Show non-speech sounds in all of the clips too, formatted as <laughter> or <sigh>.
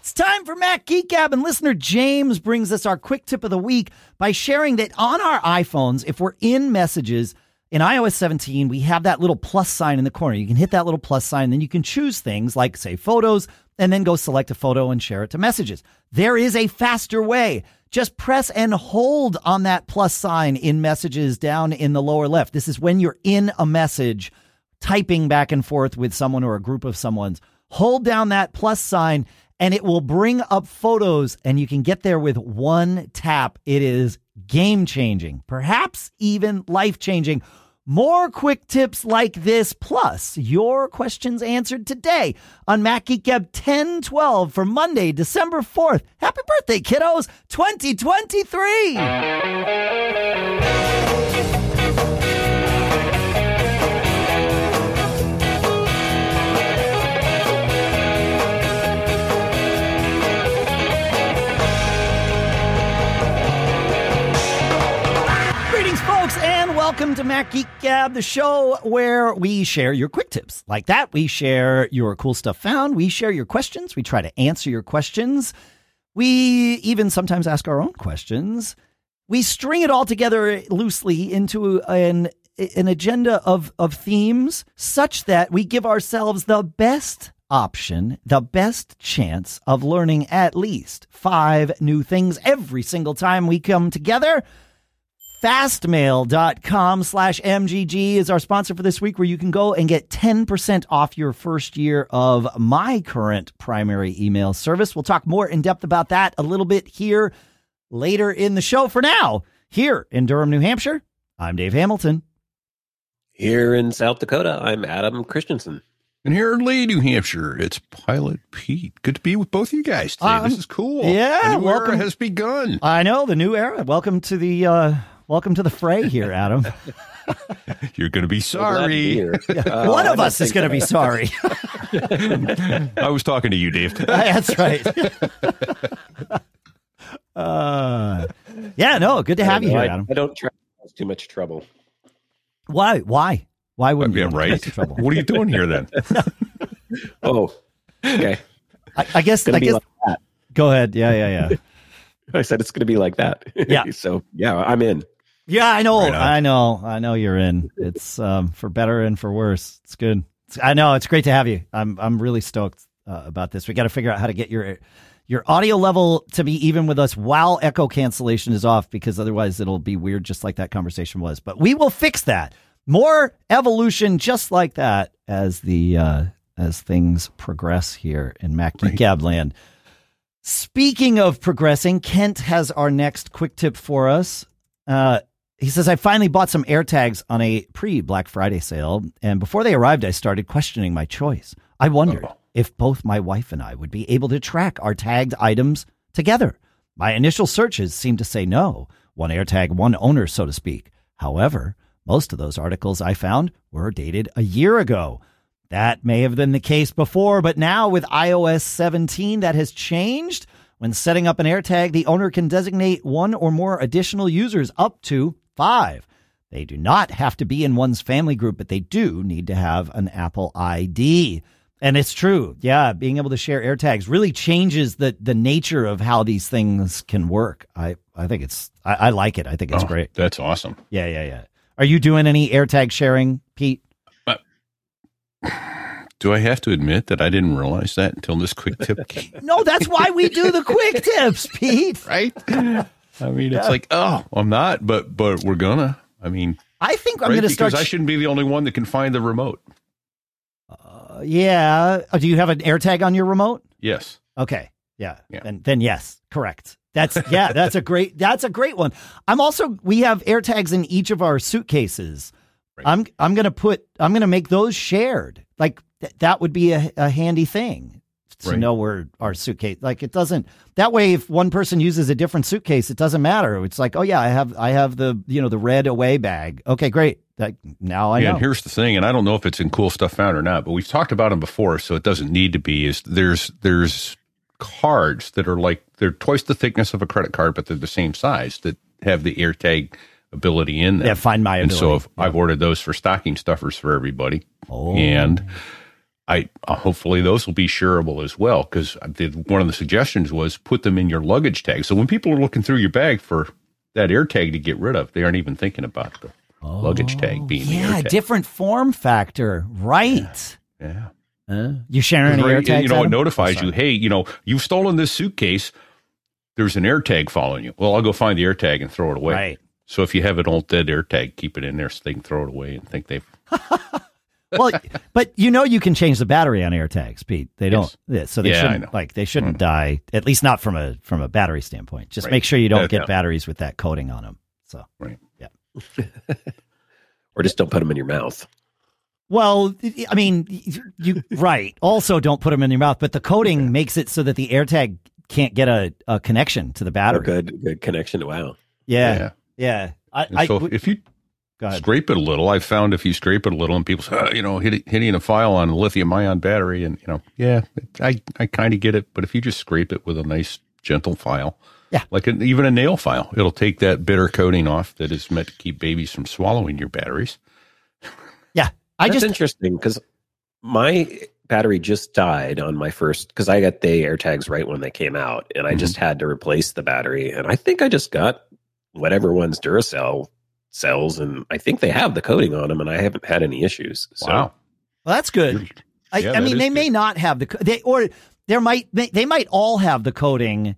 It's time for Mac Geek Gab, and listener James brings us our quick tip of the week by sharing that on our iPhones, if we're in messages in iOS 17, we have that little plus sign in the corner. You can hit that little plus sign, then you can choose things like, say, photos, and then go select a photo and share it to messages. There is a faster way. Just press and hold on that plus sign in messages down in the lower left. This is when you're in a message, typing back and forth with someone or a group of someone's. Hold down that plus sign and it will bring up photos and you can get there with one tap. It is game changing, perhaps even life changing. More quick tips like this, plus your questions answered today on Mac Geek Gab 1012 for Monday, December 4th. Happy birthday, kiddos! 2023! Welcome to Mac Geek Gab, the show where we share your quick tips. Like that, we share your cool stuff found. We share your questions. We try to answer your questions. We even sometimes ask our own questions. We string it all together loosely into an an agenda of of themes such that we give ourselves the best option, the best chance of learning at least five new things every single time we come together. Fastmail.com slash MGG is our sponsor for this week, where you can go and get 10% off your first year of my current primary email service. We'll talk more in depth about that a little bit here later in the show. For now, here in Durham, New Hampshire, I'm Dave Hamilton. Here in South Dakota, I'm Adam Christianson. And here in Lee, New Hampshire, it's Pilot Pete. Good to be with both of you guys today. Um, this is cool. yeah, the new welcome. era has begun. I know the new era. Welcome to the uh, welcome to the fray here, Adam. <laughs> You're going to be So to sorry. <laughs> Uh, One of us is going to be sorry. <laughs> I was talking to you, Dave. That's right. uh, yeah, no, good to have you know. here, I, Adam. I don't try to cause too much trouble. Why? Why? Why wouldn't yeah, you right. trouble? What are you doing here then? Oh, okay. I, I guess. I guess. like go ahead. Yeah, yeah, yeah. I said it's going to be like that. Yeah. so yeah, I'm in. Yeah, I know. Right. I know. I know you're in. It's um, for better and for worse. It's good. It's, I know. It's great to have you. I'm. I'm really stoked uh, about this. We got to figure out how to get your your audio level to be even with us while echo cancellation is off, because otherwise it'll be weird, just like that conversation was. But we will fix that. More evolution, just like that, as the uh, as things progress here in Mac Right. Gab land. Speaking of progressing, Kent has our next quick tip for us. Uh, he says, I finally bought some AirTags on a pre Black Friday sale, and before they arrived, I started questioning my choice. I wondered Uh-oh. if both my wife and I would be able to track our tagged items together. My initial searches seemed to say no, one AirTag, one owner, so to speak. However, most of those articles I found were dated a year ago. That may have been the case before, but now with iOS 17, that has changed. When setting up an AirTag, the owner can designate one or more additional users up to five. They do not have to be in one's family group, but they do need to have an Apple ID. And it's true. Yeah, being able to share AirTags really changes the the nature of how these things can work. I, I think it's I, I like it. I think it's Oh, great. That's awesome. Yeah, yeah, yeah. Are you doing any AirTag sharing, Pete? Uh, do I have to admit that I didn't realize that until this quick tip came? No, that's why we do the quick tips, Pete. <laughs> right? I mean, it's like, oh, I'm not, but but we're gonna. I mean, I think I'm going to because start. I shouldn't be the only one that can find the remote. uh, yeah. Uh, do you have an AirTag on your remote? Yes. Okay. Yeah. Yeah. And then yes, correct. That's yeah, that's a great that's a great one. I'm also we have AirTags in each of our suitcases. Right. I'm I'm to put I'm to make those shared. Like th- that would be a, a handy thing to Right. know where our suitcase like it doesn't that way if one person uses a different suitcase it doesn't matter. It's like, "Oh yeah, I have I have the, you know, the red away bag." Okay, great. That now I yeah, know. and here's the thing, and I don't know if it's in cool stuff found or not, but we've talked about them before, so it doesn't need to be. Is there's there's cards that are like they're twice the thickness of a credit card, but they're the same size that have the AirTag ability in them. Yeah, find my and so ability. if I've ordered those for stocking stuffers for everybody, Oh. and I uh, hopefully those will be shareable as well because one of the suggestions was put them in your luggage tag. So when people are looking through your bag for that air tag to get rid of, they aren't even thinking about the luggage tag being Oh, yeah, tag. different form factor. Right. yeah. Uh, you sharing Right, air tags? you know, it notifies Oh, you, hey, you know, you've stolen this suitcase. There's an air tag following you. Well, I'll go find the air tag and throw it away. Right. So if you have an old dead air tag, keep it in there so they can throw it away and think they've. <laughs> well, but you know you can change the battery on AirTags, Pete. They don't, Yes. yeah, so they Yeah, shouldn't like they shouldn't hmm. die. At least not from a from a battery standpoint. Just Right. make sure you don't Yeah, get yeah. batteries with that coating on them. So, Right. <laughs> Or just don't put them in your mouth. well, I mean, you right. Also, don't put them in your mouth, but the coating makes it so that the air tag can't get a, a connection to the Oh, battery. good, good connection. Wow. Yeah, yeah. I, And I so if you go ahead. Scrape it a little, I've found if you scrape it a little and people say, oh, you know, hit, hitting a file on a lithium ion battery, and, you know, yeah, it, I, I kind of get it. But if you just scrape it with a nice, gentle file, Yeah. like an, even a nail file, it'll take that bitter coating off that is meant to keep babies from swallowing your batteries. Yeah, I That's just interesting because my battery just died on my first because I got the AirTags right when they came out, and I just Mm-hmm. had to replace the battery. And I think I just got whatever one's Duracell cells, and I think they have the coating on them, and I haven't had any issues. So, Wow. well, that's good. I, Yeah, I mean, is they may not have the they or there might they, they might all have the coating,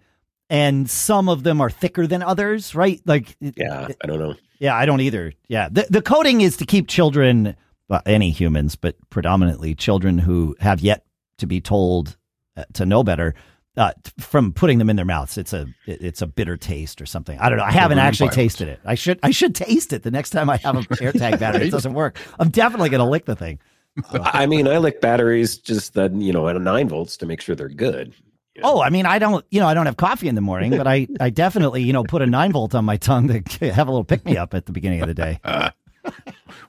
and some of them are thicker than others, right? Like, Yeah, I don't know. yeah, I don't either. Yeah, the the coating is to keep children, well, any humans, but predominantly children who have yet to be told uh, to know better. Uh, from putting them in their mouths, it's a it's a bitter taste or something. I don't know. I haven't actually violence. tasted it. I should I should taste it the next time I have an <laughs> AirTag battery. It doesn't work. I'm definitely gonna lick the thing. I mean, I lick batteries just the you know at a nine volts to make sure they're good. Oh, I mean, I don't, you know, I don't have coffee in the morning, but I, I definitely, you know, put a nine volt on my tongue to <laughs> have a little pick me up at the beginning of the day. <laughs>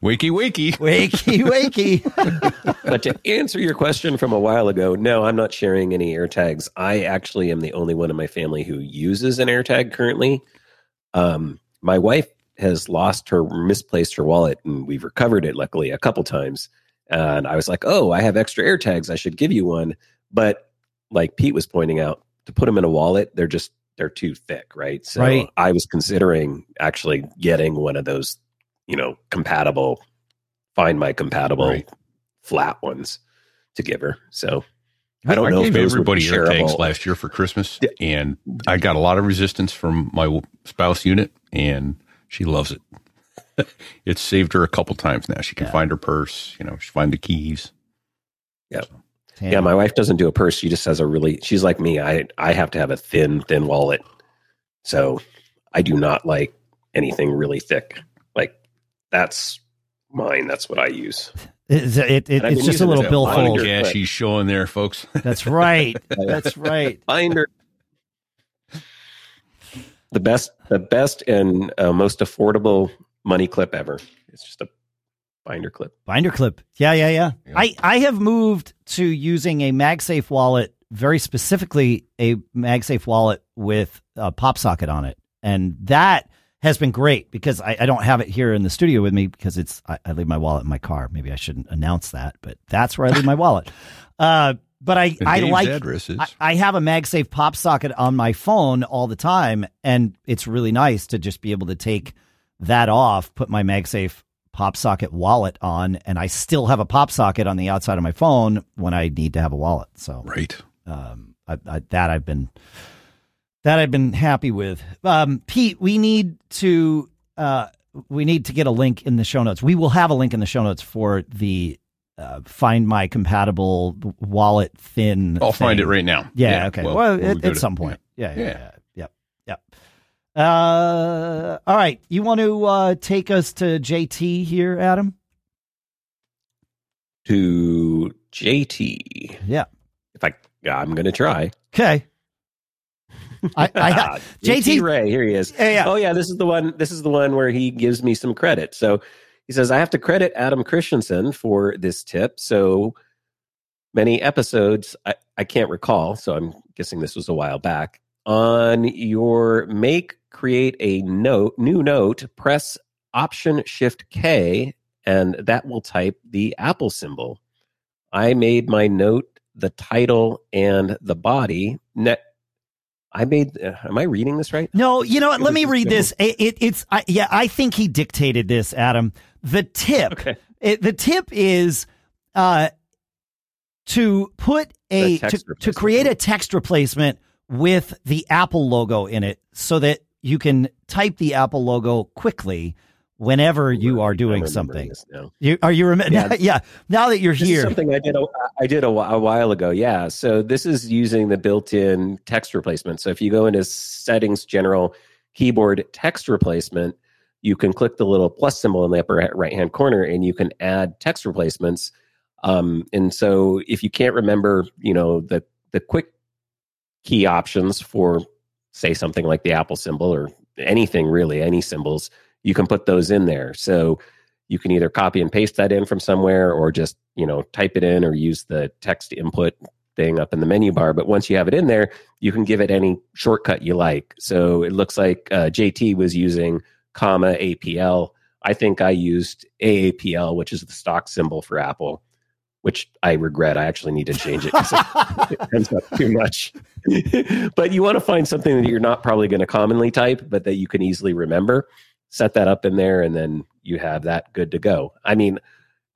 Wakey, wakey. Wakey, wakey. <laughs> but to answer your question from a while ago, no, I'm not sharing any AirTags. I actually am the only one in my family who uses an AirTag currently. Um, my wife has lost her, misplaced her wallet, and we've recovered it luckily a couple times. And I was like, oh, I have extra AirTags. I should give you one. But like Pete was pointing out, to put them in a wallet, they're just they're too thick, right? So Right. I was considering actually getting one of those, you know, compatible, find my compatible Right. flat ones to give her. So I don't I know gave if those everybody air tags shareable. last year for Christmas, Yeah. and I got a lot of resistance from my spouse unit, and she loves it. <laughs> it's saved her a couple times now. She can Yeah. find her purse. You know, she find the keys. Yeah, Yeah. my wife doesn't do a purse. She just has a really. She's like me. I I have to have a thin thin wallet. So I do not like anything really thick. Like that's mine. That's what I use. It's, it, it, And it's just a little it bill a Lot lot. fold. of gas she's showing there, folks. That's right. <laughs> That's right. <laughs> Binder. The best, the best and uh, most affordable money clip ever. It's just a binder clip. Binder clip. Yeah, yeah, yeah. Yeah. I, I have moved to using a MagSafe wallet, very specifically a MagSafe wallet with a pop socket on it. And that has been great because I, I don't have it here in the studio with me because it's I, I leave my wallet in my car. Maybe I shouldn't announce that, but that's where I leave my wallet. <laughs> Uh, but I, I like address is I, I have a MagSafe pop socket on my phone all the time, and it's really nice to just be able to take that off, put my MagSafe pop socket wallet on, and I still have a pop socket on the outside of my phone when I need to have a wallet. So right. um, I, I, that I've been that I've been happy with. Um, Pete, we need to uh, we need to get a link in the show notes. We will have a link in the show notes for the uh, find my compatible wallet thin. I'll find it right now. Yeah. okay. Well, when we at, at to- some point. Yeah. Yeah. Yeah. yeah. Yep. Yep. Uh, all right. You want to uh, take us to JT here, Adam? To JT. Yeah. If I, yeah, I'm going to try. Okay. <laughs> I, I ah, <laughs> JT JT Ray, here he is. Yeah, yeah. Oh yeah, this is the one. This is the one where he gives me some credit. So he says I have to credit Adam Christianson for this tip. So many episodes I, I can't recall. So I'm guessing this was a while back. On your make create a note, new note, press Option Shift K, and that will type the Apple symbol I made my note, the title, and the body. Net. I made. Uh, am I reading this right? No, you know what? Let me read this. It, it, it's I, yeah. I think he dictated this, Adam. The tip. Okay. It, the tip is uh, to put a to, to create a text replacement with the Apple logo in it, so that you can type the Apple logo quickly whenever you are doing something. You, are you remember? <laughs> Yeah. Yeah. Now that you're This here, something I did. A, I did a, a while ago. Yeah. So this is using the built-in text replacement. So if you go into Settings, General, Keyboard Text Replacement, you can click the little plus symbol in the upper right-hand corner, and you can add text replacements. Um, and so if you can't remember, you know the the quick key options for say something like the Apple symbol or anything really, any symbols, you can put those in there. So you can either copy and paste that in from somewhere or just you know type it in or use the text input thing up in the menu bar. But once you have it in there you can give it any shortcut you like. So it looks like uh, jt was using comma apl i think i used aapl which is the stock symbol for apple which i regret. I actually need to change it because it <laughs> ends up too much. But you want to find something that you're not probably going to commonly type but that you can easily remember set that up in there and then you have that good to go i mean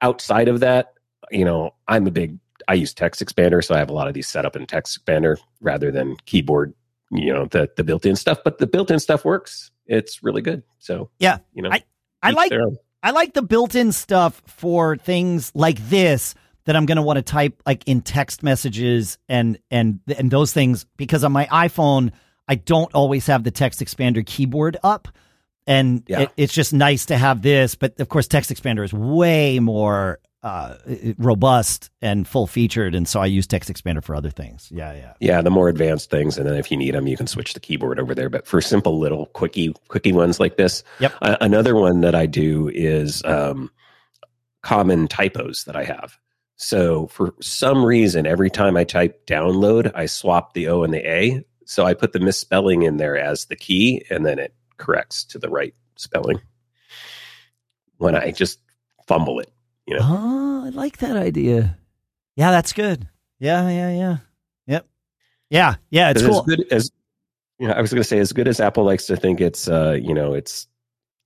outside of that you know i'm a big i use text expander so i have a lot of these set up in text expander rather than keyboard you know the the built-in stuff but the built-in stuff works it's really good so Yeah. you know I- I like. I like the built-in stuff for things like this that I'm going to want to type like in text messages and and and those things because on my iPhone I don't always have the text expander keyboard up and Yeah. it, it's just nice to have this but of course text expander is way more uh, robust and full featured and so I use text expander for other things. Yeah, yeah. yeah the more advanced things and then if you need them you can switch the keyboard over there but for simple little quickie quickie ones like this Yep. a- another one that i do is um, common typos that i have so for some reason every time i type download i swap the o and the a so i put the misspelling in there as the key and then it corrects to the right spelling when i just fumble it you know Oh, I like that idea. Yeah, that's good. Yeah, yeah, yeah. Yep. Yeah, yeah, it's cool. As good as you know, I was going to say, as good as Apple likes to think it's, uh, you know, it's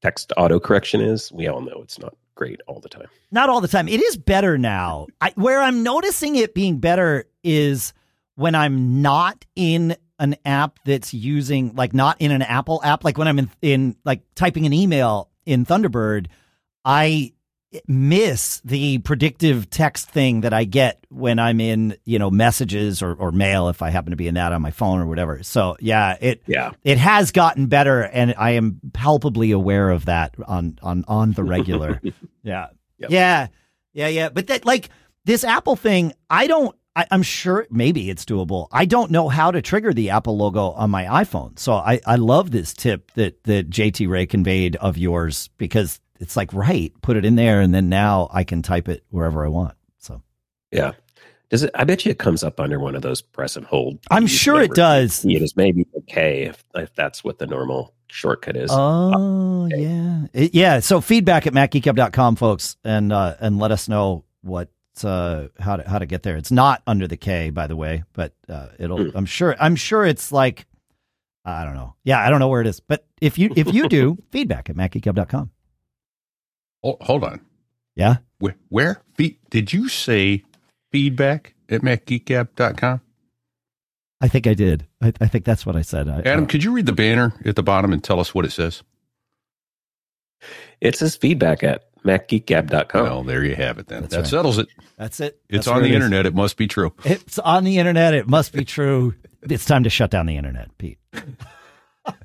text auto correction is, we all know it's not great all the time. Not all the time. It is better now. I, where I'm noticing it being better is when I'm not in an app that's using like not in an Apple app. Like when I'm in, in like typing an email in Thunderbird, I miss the predictive text thing that I get when I'm in, you know, messages or, or mail if I happen to be in that on my phone or whatever. So yeah, it Yeah. it has gotten better and I am palpably aware of that on on on the regular. <laughs> yeah. Yep. Yeah. Yeah, yeah. But that like this Apple thing, I don't I, I'm sure maybe it's doable. I don't know how to trigger the Apple logo on my iPhone. So I, I love this tip that that JT Ray conveyed of yours because it's like right, put it in there and then now I can type it wherever I want. So Yeah. Does it, I bet you it comes up under one of those press and hold. I'm sure it does. It is maybe okay if, if that's what the normal shortcut is. Oh Okay. yeah, It- yeah. So feedback at macgeekup.com, folks, and uh, and let us know what uh, how to how to get there. It's not under the K, by the way, but uh, it'll. Hmm. I'm sure. I'm sure it's like I don't know. Yeah, I don't know where it is, but if you if you do, <laughs> feedback at macgeekup.com. Hold, hold on. Yeah. Where, where? Fe- did you say feedback at macgeekgap.com? I think I did. I, I think that's what I said. I, Adam, uh, could you read the banner at the bottom and tell us what it says? it says feedback at macgeekgab.com. Well, there you have it then. That's that right. settles it. that's it. It's That's on the it is. internet. It must be true. It's on the internet. It must be true. <laughs> it's time to shut down the internet, Pete. <laughs>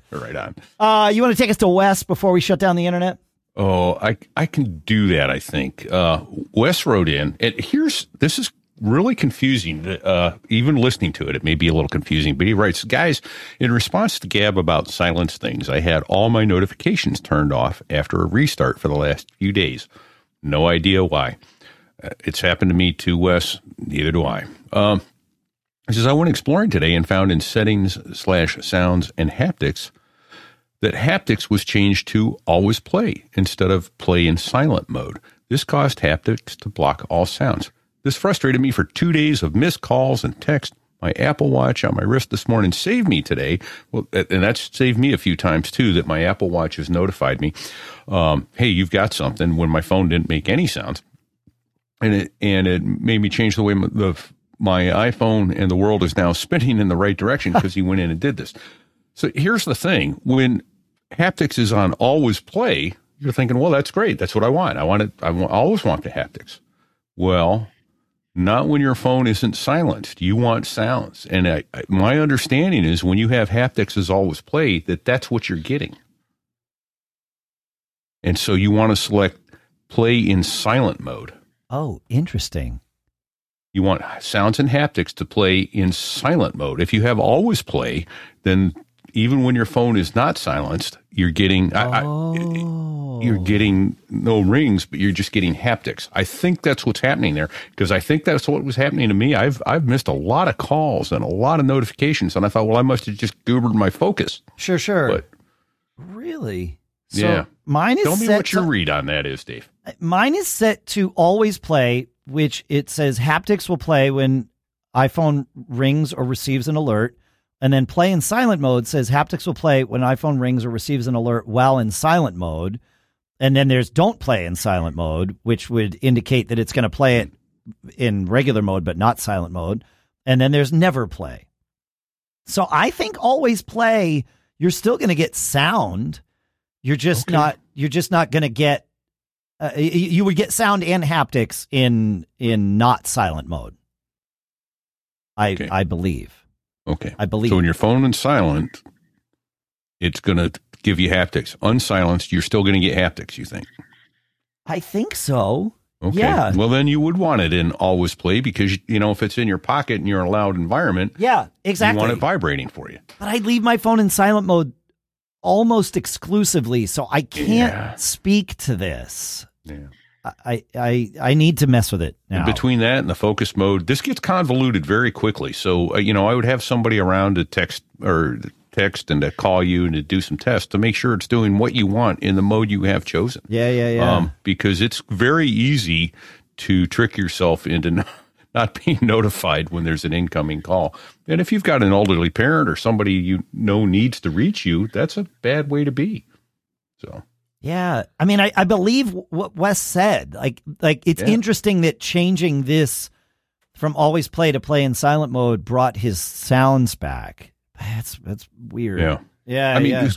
Right on. Uh, you want to take us to Wes before we shut down the internet? Oh, I I can do that. I think uh, Wes wrote in, and here's this is really confusing. Uh, even listening to it, it may be a little confusing. But he writes, guys, in response to Gab about silence things, I had all my notifications turned off after a restart for the last few days. No idea why. Uh, it's happened to me too, Wes. Neither do I. Um, he says I went exploring today and found in settings slash sounds and haptics that haptics was changed to always play instead of play in silent mode. This caused haptics to block all sounds. This frustrated me for two days of missed calls and text. My Apple Watch on my wrist this morning saved me today. Well, and that's saved me a few times too. That my Apple Watch has notified me, um, "Hey, you've got something." When my phone didn't make any sounds, and it and it made me change the way my, the my iPhone and the world is now <laughs> spinning in the right direction <laughs> because he went in and did this. So here's the thing: when haptics is on always play, you're thinking, "Well, that's great. That's what I want. I want it. I want, always want the haptics." Well, not when your phone isn't silenced. You want sounds. And I, I, my understanding is when you have haptics as always play, that that's what you're getting. And so you want to select play in silent mode. Oh, interesting. You want sounds and haptics to play in silent mode. If you have always play, then even when your phone is not silenced, you're getting oh. I, you're oh. getting no rings, but you're just getting haptics. I think that's what's happening there because I think that's what was happening to me. I've I've missed a lot of calls and a lot of notifications, and I thought, well, I must have just goobered my focus. Sure, sure. But really, so yeah, mine is tell me what to, your read on that is, Dave. Uh, mine is set to always play, which it says haptics will play when iPhone rings or receives an alert. And then play in silent mode says haptics will play when iPhone rings or receives an alert while in silent mode. And then there's don't play in silent mode, which would indicate that it's going to play it in regular mode, but not silent mode. And then there's never play. So I think always play, you're still going to get sound. You're just Okay. not, you're just not going to get, uh, you would get sound and haptics in, in not silent mode. I, Okay. I believe. Okay, I believe. so when your phone is silent, it's going to give you haptics. Unsilenced, you're still going to get haptics. You think? I think so. Okay. Yeah. Well, then you would want it in always play because you know if it's in your pocket and you're in a loud environment, Yeah, exactly. you want it vibrating for you. but I leave my phone in silent mode almost exclusively, so I can't Yeah. speak to this. Yeah. I, I I need to mess with it now. And between that and the focus mode, this gets convoluted very quickly. So uh, you know, I would have somebody around to text or text and to call you and to do some tests to make sure it's doing what you want in the mode you have chosen. yeah, yeah, yeah. Um, because it's very easy to trick yourself into <laughs> not, not being notified when there's an incoming call. And if you've got an elderly parent or somebody you know needs to reach you, that's a bad way to be. So Yeah, I mean, I, I believe what Wes said. Like, like it's Yeah. interesting that changing this from always play to play in silent mode brought his sounds back. That's that's weird. yeah. yeah. I mean, yeah.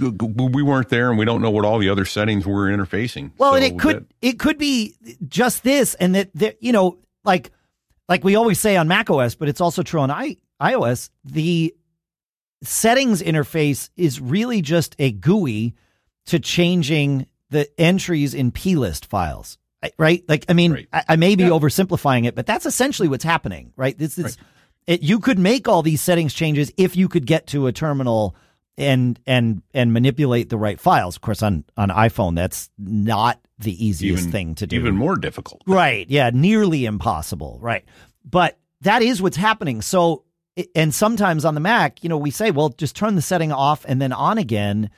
we weren't there, and we don't know what all the other settings were interfacing. Well, and it could that- it could be just this, and that there, you know, like like we always say on Mac OS, but it's also true on I, iOS. The settings interface is really just a GUI to changing the entries in plist files, right? Like, I mean, Right. I, I may be Yeah. oversimplifying it, but that's essentially what's happening, right? This is it. You could make all these settings changes if you could get to a terminal and and and manipulate the right files. Of course, on on iPhone, that's not the easiest even thing to do. even more difficult. Right. Yeah. Nearly impossible. Right. But that is what's happening. So, and sometimes on the Mac, you know, we say, well, just turn the setting off and then on again,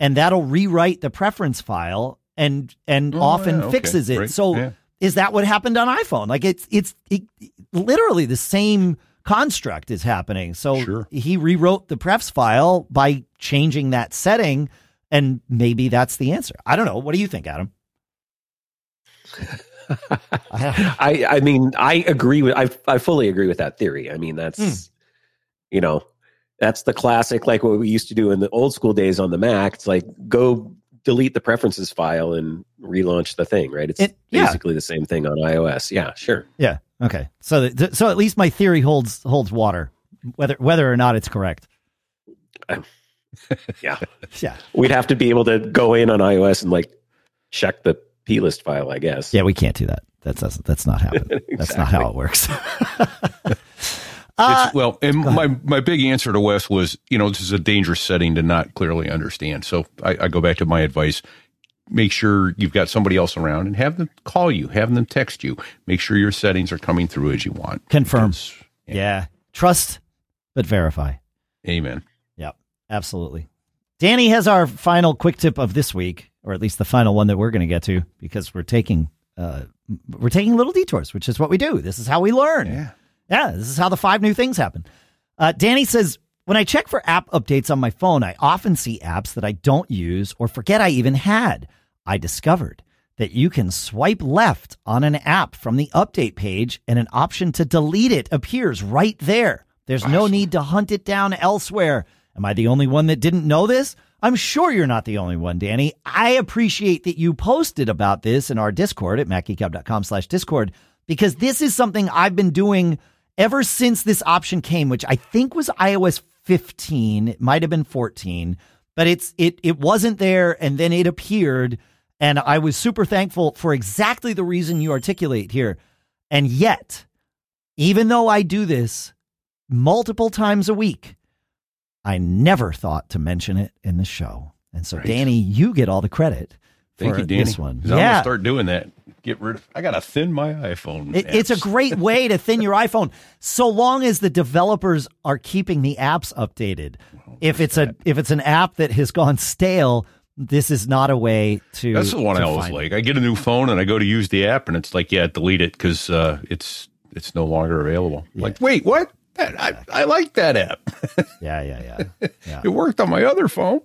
and that'll rewrite the preference file and, and Oh, often yeah, okay, fixes it. right, So, yeah. is that what happened on iPhone? Like it's, it's it, literally the same construct is happening. So Sure. he rewrote the prefs file by changing that setting. And maybe that's the answer. I don't know. What do you think, Adam? I- <laughs> I I mean I agree with I I fully agree with that theory. I mean that's Hmm. you know that's the classic like what we used to do in the old school days on the Mac. It's like go delete the preferences file and relaunch the thing, right? It's It- yeah. basically the same thing on iOS. Yeah, sure. Yeah. Okay. So th- so at least my theory holds holds water, whether whether or not it's correct. <laughs> Yeah. Yeah. We'd have to be able to go in on iOS and like check the plist file, I guess. Yeah, we can't do that. That's that's, that's not happening. That's not how it works. <laughs> uh, It's, well, and my, my big answer to Wes was, you know, this is a dangerous setting to not clearly understand. So I, I go back to my advice. Make sure you've got somebody else around and have them call you, have them text you. Make sure your settings are coming through as you want. confirm. Because- Yeah. Trust, but verify. Amen. Yep. Absolutely. Danny has our final quick tip of this week, or at least the final one that we're going to get to because we're taking uh, we're taking little detours, which is what we do. This is how we learn. Yeah. Yeah, this is how the five new things happen. Uh, Danny says, when I check for app updates on my phone, I often see apps that I don't use or forget I even had. I discovered that you can swipe left on an app from the update page and an option to delete it appears right there. There's no need to hunt it down elsewhere. Am I the only one that didn't know this? I'm sure you're not the only one, Danny. I appreciate that you posted about this in our Discord at macgeekgab.com slash Discord because this is something I've been doing ever since this option came, which I think was iOS 15. It might have been 14, but it's it it wasn't there and then it appeared and I was super thankful for exactly the reason you articulate here. And yet, even though I do this multiple times a week, I never thought to mention it in the show. And so, Right. Danny, you get all the credit Thank for you, Danny. this one. 'Cause I'm gonna start doing that. Get rid of. I gotta thin my iPhone. It, it's a great <laughs> way to thin your iPhone, so long as the developers are keeping the apps updated. If it's a if it's an app that has gone stale, this is not a way to. That's the one I always find it. like. I get a new phone and I go to use the app, and it's like, yeah, delete it because uh, it's it's no longer available. Like, wait, what? That, I, I like that app. Yeah, <laughs> yeah, yeah. yeah. it worked on my other phone.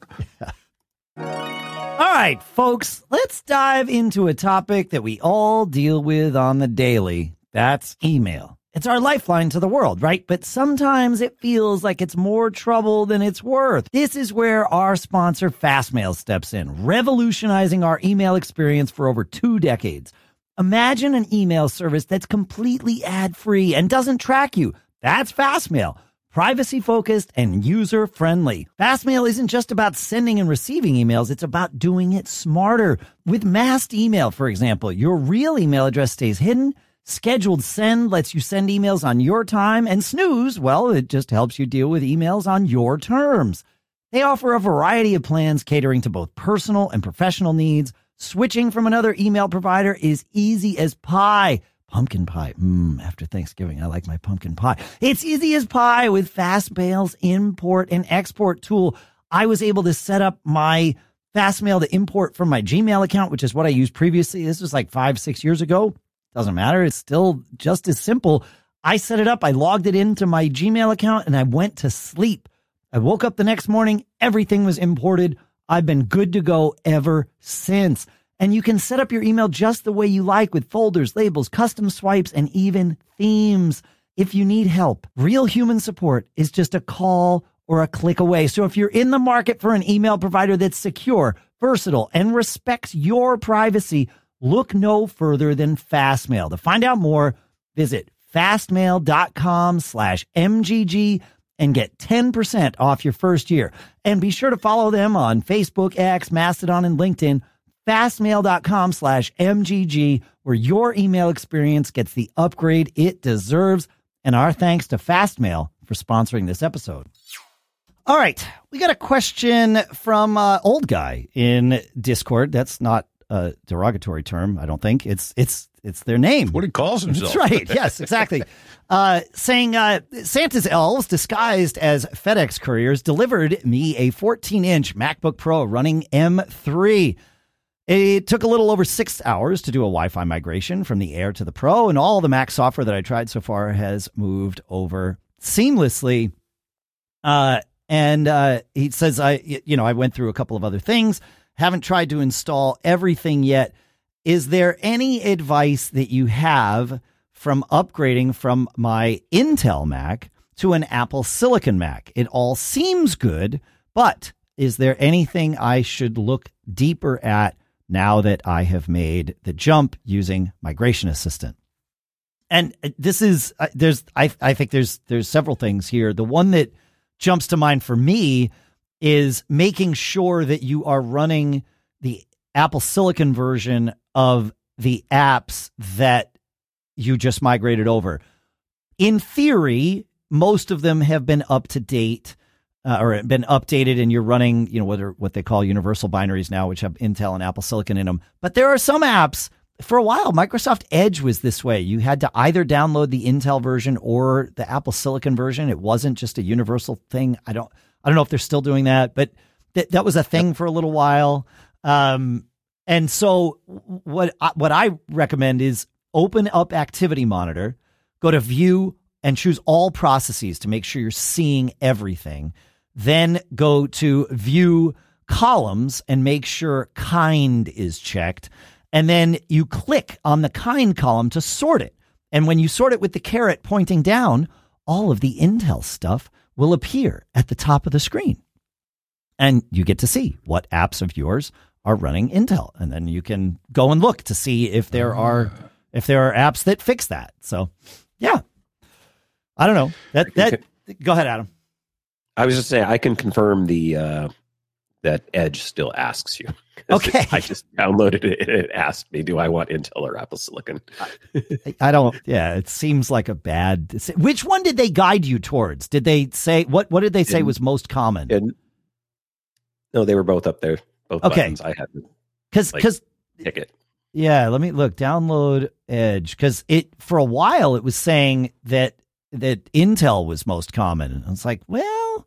<laughs> All right, folks, let's dive into a topic that we all deal with on the daily. That's email. It's our lifeline to the world, right? But sometimes it feels like it's more trouble than it's worth. This is where our sponsor Fastmail steps in, revolutionizing our email experience for over two decades. Imagine an email service that's completely ad free and doesn't track you. That's Fastmail. Privacy focused and user friendly. Fastmail isn't just about sending and receiving emails, it's about doing it smarter. With masked email, for example, your real email address stays hidden. Scheduled send lets you send emails on your time, and snooze, well, it just helps you deal with emails on your terms. They offer a variety of plans catering to both personal and professional needs. Switching from another email provider is easy as pie. Pumpkin pie. Mmm, after Thanksgiving, I like my pumpkin pie. It's easy as pie with Fastmail's import and export tool. I was able to set up my Fastmail to import from my Gmail account, which is what I used previously. This was like five, six years ago. Doesn't matter. It's still just as simple. I set it up. I logged it into my Gmail account and I went to sleep. I woke up the next morning. Everything was imported. I've been good to go ever since. And you can set up your email just the way you like with folders, labels, custom swipes, and even themes. If you need help, real human support is just a call or a click away. So if you're in the market for an email provider that's secure, versatile, and respects your privacy, look no further than Fastmail. To find out more, visit fastmail.com slash MGG and get 10% off your first year. And be sure to follow them on Facebook, X, Mastodon, and LinkedIn. Fastmail.com slash MGG, where your email experience gets the upgrade it deserves. And our thanks to Fastmail for sponsoring this episode. All right, we got a question from uh, old guy in Discord. That's not a derogatory term, I don't think. It's it's it's their name. What he calls himself. That's right. Yes, exactly. <laughs> uh, saying uh, Santa's elves disguised as FedEx couriers delivered me a 14 inch MacBook Pro running M3. It took a little over six hours to do a Wi Fi migration from the Air to the Pro, and all the Mac software that I tried so far has moved over seamlessly. Uh, and uh, he says, I, you know, I went through a couple of other things, haven't tried to install everything yet. Is there any advice that you have from upgrading from my Intel Mac to an Apple Silicon Mac? It all seems good, but is there anything I should look deeper at now that I have made the jump using Migration Assistant? And this is uh, there's I I think there's there's several things here. The one that jumps to mind for me is making sure that you are running the Apple Silicon version of the apps that you just migrated over. In theory, most of them have been up to date uh, or been updated, and you're running, you know, what what they call universal binaries now, which have Intel and Apple Silicon in them. But there are some apps. For a while, Microsoft Edge was this way. You had to either download the Intel version or the Apple Silicon version. It wasn't just a universal thing. I don't, I don't know if they're still doing that, but that that was a thing for a little while. Um, And so what I, what I recommend is open up Activity Monitor, go to View, and choose all processes to make sure you're seeing everything. Then go to View Columns and make sure Kind is checked. And then you click on the Kind column to sort it. And when you sort it with the caret pointing down, all of the Intel stuff will appear at the top of the screen. And you get to see what apps of yours are running Intel. And then you can go and look to see if there ah. are if there are apps that fix that. So yeah. I don't know. That that go ahead, Adam. I was just saying I can confirm the uh, that Edge still asks you. <laughs> Okay. I just downloaded it and it asked me, do I want Intel or Apple Silicon? I don't. Yeah, it seems like a bad. Which one did they guide you towards? Did they say what? What did they say In- was most common? And no, they were both up there. Both Okay. buttons. I had Because like- because pick it. yeah, let me look. Download Edge because it for a while it was saying that that Intel was most common. And I was like, well,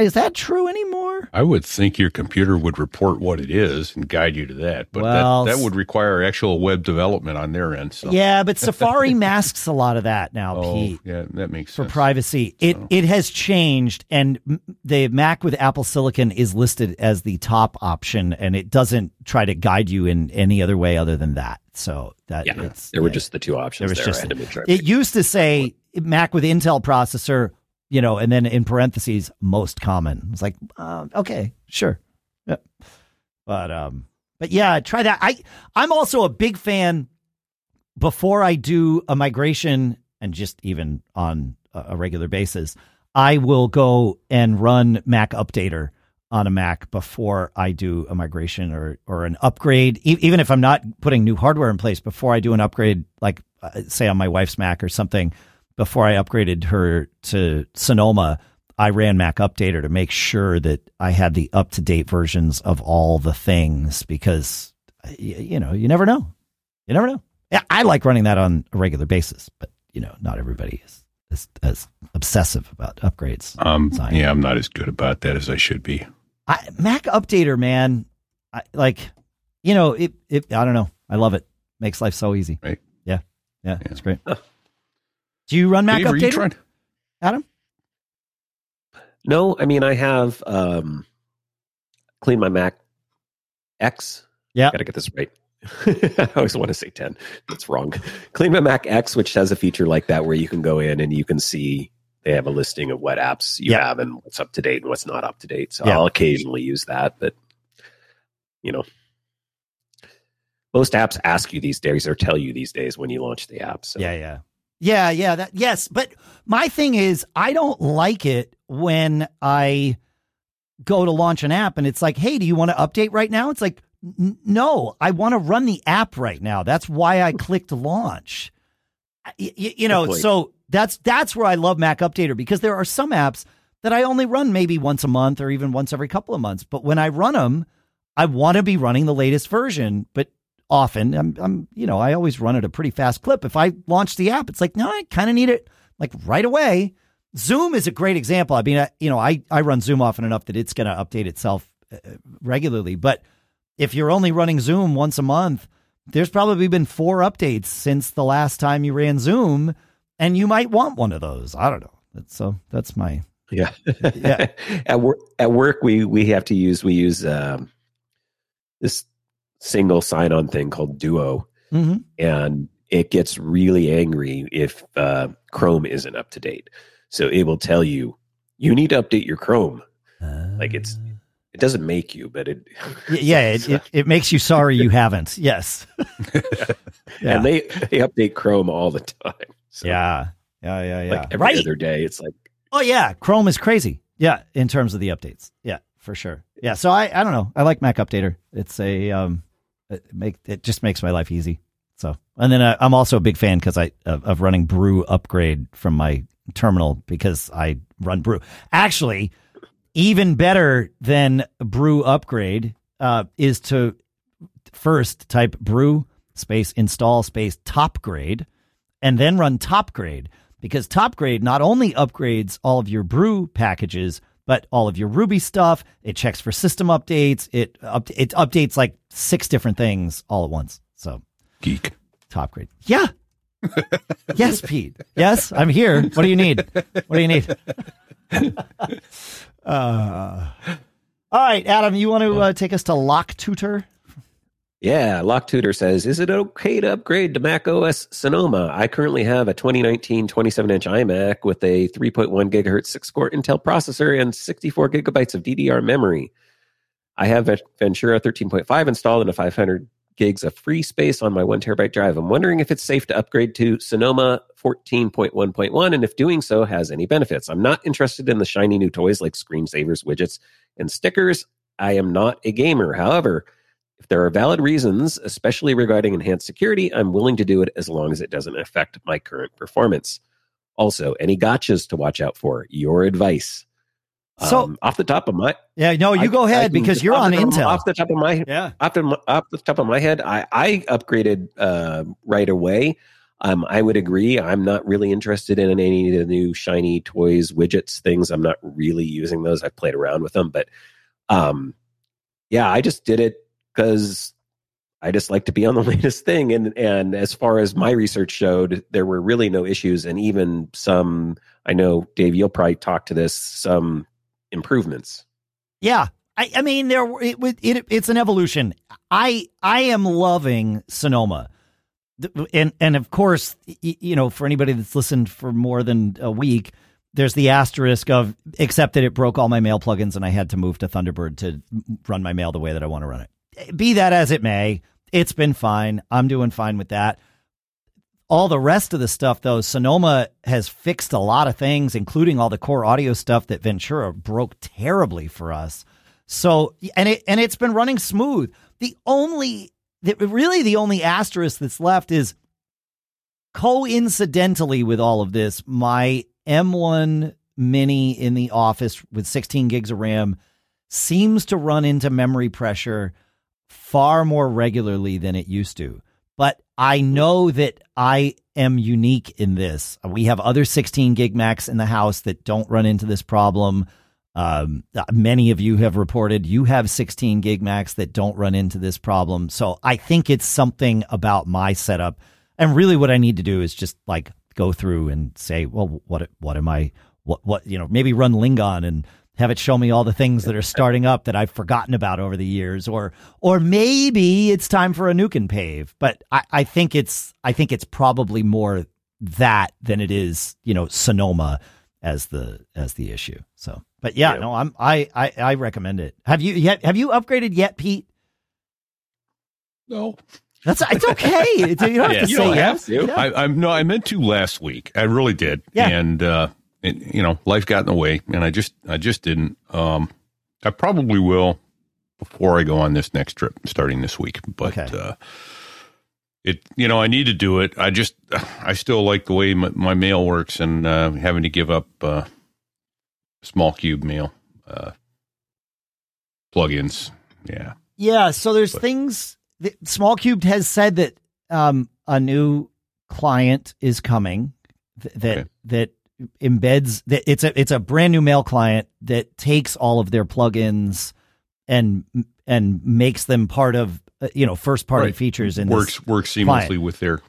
is that true anymore? I would think your computer would report what it is and guide you to that, but Well, that, that would require actual web development on their end. So. Yeah, but <laughs> Safari masks a lot of that now, Oh, Pete. yeah, that makes sense. for privacy. It So- it has changed, and the Mac with Apple Silicon is listed as the top option, and it doesn't try to guide you in any other way other than that. So that Yeah, it's, there were yeah. just the two options was there. just- I had to make sure. It used to say Mac with Intel processor, you know, and then in parentheses most common. It's like uh, okay, sure, yeah. but um, but yeah, try that. I I'm also a big fan. Before I do a migration, and just even on a regular basis, I will go and run MacUpdater on a Mac before I do a migration or or an upgrade. E- even if I'm not putting new hardware in place, before I do an upgrade, like uh, say on my wife's Mac or something, before I upgraded her to Sonoma, I ran MacUpdater to make sure that I had the up to date versions of all the things because you know you never know, you never know. I like running that on a regular basis, but you know not everybody is as, as obsessive about upgrades. Um, Zion. yeah, I'm not as good about that as I should be. I, MacUpdater, man, I, like you know it, it. I don't know. I love it. Makes life so easy. Right. Yeah, yeah, Yeah. it's great. Do you run Mac Dave, Updater, trying- Adam? No, I mean I have um clean my Mac X. Yeah. Got to get this right. <laughs> I always want to say 10. That's wrong. Clean my Mac X, which has a feature like that where you can go in and you can see they have a listing of what apps you Yeah. have and what's up to date and what's not up to date. So Yeah. I'll occasionally use that, but you know, most apps ask you these days or tell you these days when you launch the app. So Yeah, yeah. Yeah, yeah, that yes, but my thing is I don't like it when I go to launch an app and it's like, "Hey, do you want to update right now?" It's like, "N- "No, I want to run the app right now." That's why I <laughs> clicked launch. Y- y- you know, so that's that's where I love MacUpdater because there are some apps that I only run maybe once a month or even once every couple of months, but when I run them, I want to be running the latest version, but often I'm, I'm, you know, I always run at a pretty fast clip. If I launch the app, it's like, no, I kind of need it like right away. Zoom is a great example. I mean, I, you know, I, I run Zoom often enough that it's going to update itself uh, regularly. But if you're only running Zoom once a month, there's probably been four updates since the last time you ran Zoom, and you might want one of those. I don't know. That's, so that's my Yeah. Yeah. <laughs> at work at work we we have to use we use um this single sign on thing called Duo Mhm. and it gets really angry if uh, Chrome isn't up to date. So it will tell you you need to update your Chrome. Like it's it doesn't make you, but it yeah, <laughs> it, it, it makes you sorry you haven't. Yes. <laughs> yeah. and they they update Chrome all the time. So yeah. Yeah. Yeah. Yeah. like every right. other day it's like Oh yeah, Chrome is crazy. Yeah, in terms of the updates. Yeah, for sure. Yeah, so I I don't know. I like MacUpdater. It's a um it make it just makes my life easy. So, and then uh, I'm also a big fan because I of, of running Brew upgrade from my terminal because I run Brew. Actually, even better than Brew upgrade uh, is to first type Brew space install space topgrade and then run topgrade because topgrade not only upgrades all of your brew packages but all of your Ruby stuff. It checks for system updates. It up, it updates like six different things all at once. So Geek. topgrade. Yeah. <laughs> yes, Pete. Yes, I'm here. What do you need? What do you need? <laughs> uh, all right, Adam, you want to uh, take us to LockTutor? Yeah, LockTutor says, Is it okay to upgrade to Mac OS Sonoma? I currently have a 2019 27 inch iMac with a 3.1 gigahertz 6 core Intel processor and 64 gigabytes of DDR memory. I have Ventura 13.5 installed and a 500 gigs of free space on my one terabyte drive. I'm wondering if it's safe to upgrade to Sonoma 14.1.1 and if doing so has any benefits. I'm not interested in the shiny new toys like screensavers, widgets, and stickers. I am not a gamer. However, if there are valid reasons, especially regarding enhanced security, I'm willing to do it as long as it doesn't affect my current performance. Also, any gotchas to watch out for? Your advice. So um, off the top of my yeah, no, you I- go ahead can- because you're on Intel. Off the top of my yeah, off the, off the top of my head, I, I upgraded uh, right away. Um, I would agree. I'm not really interested in any of the new shiny toys, widgets, things. I'm not really using those. I've played around with them, but um, yeah, I just did it because I just like to be on the <laughs> latest thing. And and as far as my research showed, there were really no issues, and even some. I know, Dave, you'll probably talk to this. Some improvements. yeah. I, I mean, there it, it it's an evolution. I I am loving Sonoma, and and of course, you know, for anybody that's listened for more than a week, there's the asterisk of except that it broke all my mail plugins and I had to move to Thunderbird to run my mail the way that I want to run it. Be that as it may, it's been fine. I'm doing fine with that. All the rest of the stuff, though, Sonoma has fixed a lot of things, including all the core audio stuff that Ventura broke terribly for us. So, and it and it's been running smooth. The only, really, the only asterisk that's left is coincidentally with all of this, my M1 Mini in the office with 16 gigs of RAM seems to run into memory pressure far more regularly than it used to. But I know that I am unique in this. We have other 16 gig Macs in the house that don't run into this problem. Um, many of you have reported you have 16 gig Macs that don't run into this problem. So I think it's something about my setup. And really, what I need to do is just like go through and say, well, what what am I? What what you know? Maybe run Lingon and have it show me all the things that are starting up that I've forgotten about over the years, or or maybe it's time for a nuke and pave. But I, I think it's I think it's probably more that than it is you know Sonoma as the as the issue. So, but yeah, Yeah. no, I'm I, I I recommend it. Have you yet? Have you upgraded yet, Pete? No, That's it's okay. <laughs> you don't have Yeah. to You say don't yes. have to. Yeah. I, I'm no, I meant to last week. I really did. Yeah. And uh, it, you know, life got in the way, and I just, I just didn't. Um, I probably will before I go on this next trip, starting this week. But Okay. uh, it, you know, I need to do it. I just, I still like the way my, my mail works, and uh, having to give up uh, Small Cubed mail uh, plugins. Yeah. Yeah, so there's But- things that Small Cubed has said that um, a new client is coming th- that Okay. that embeds that it's a it's a brand new mail client that takes all of their plugins and and makes them part of uh, you know first party Right. features this works works seamlessly client. with their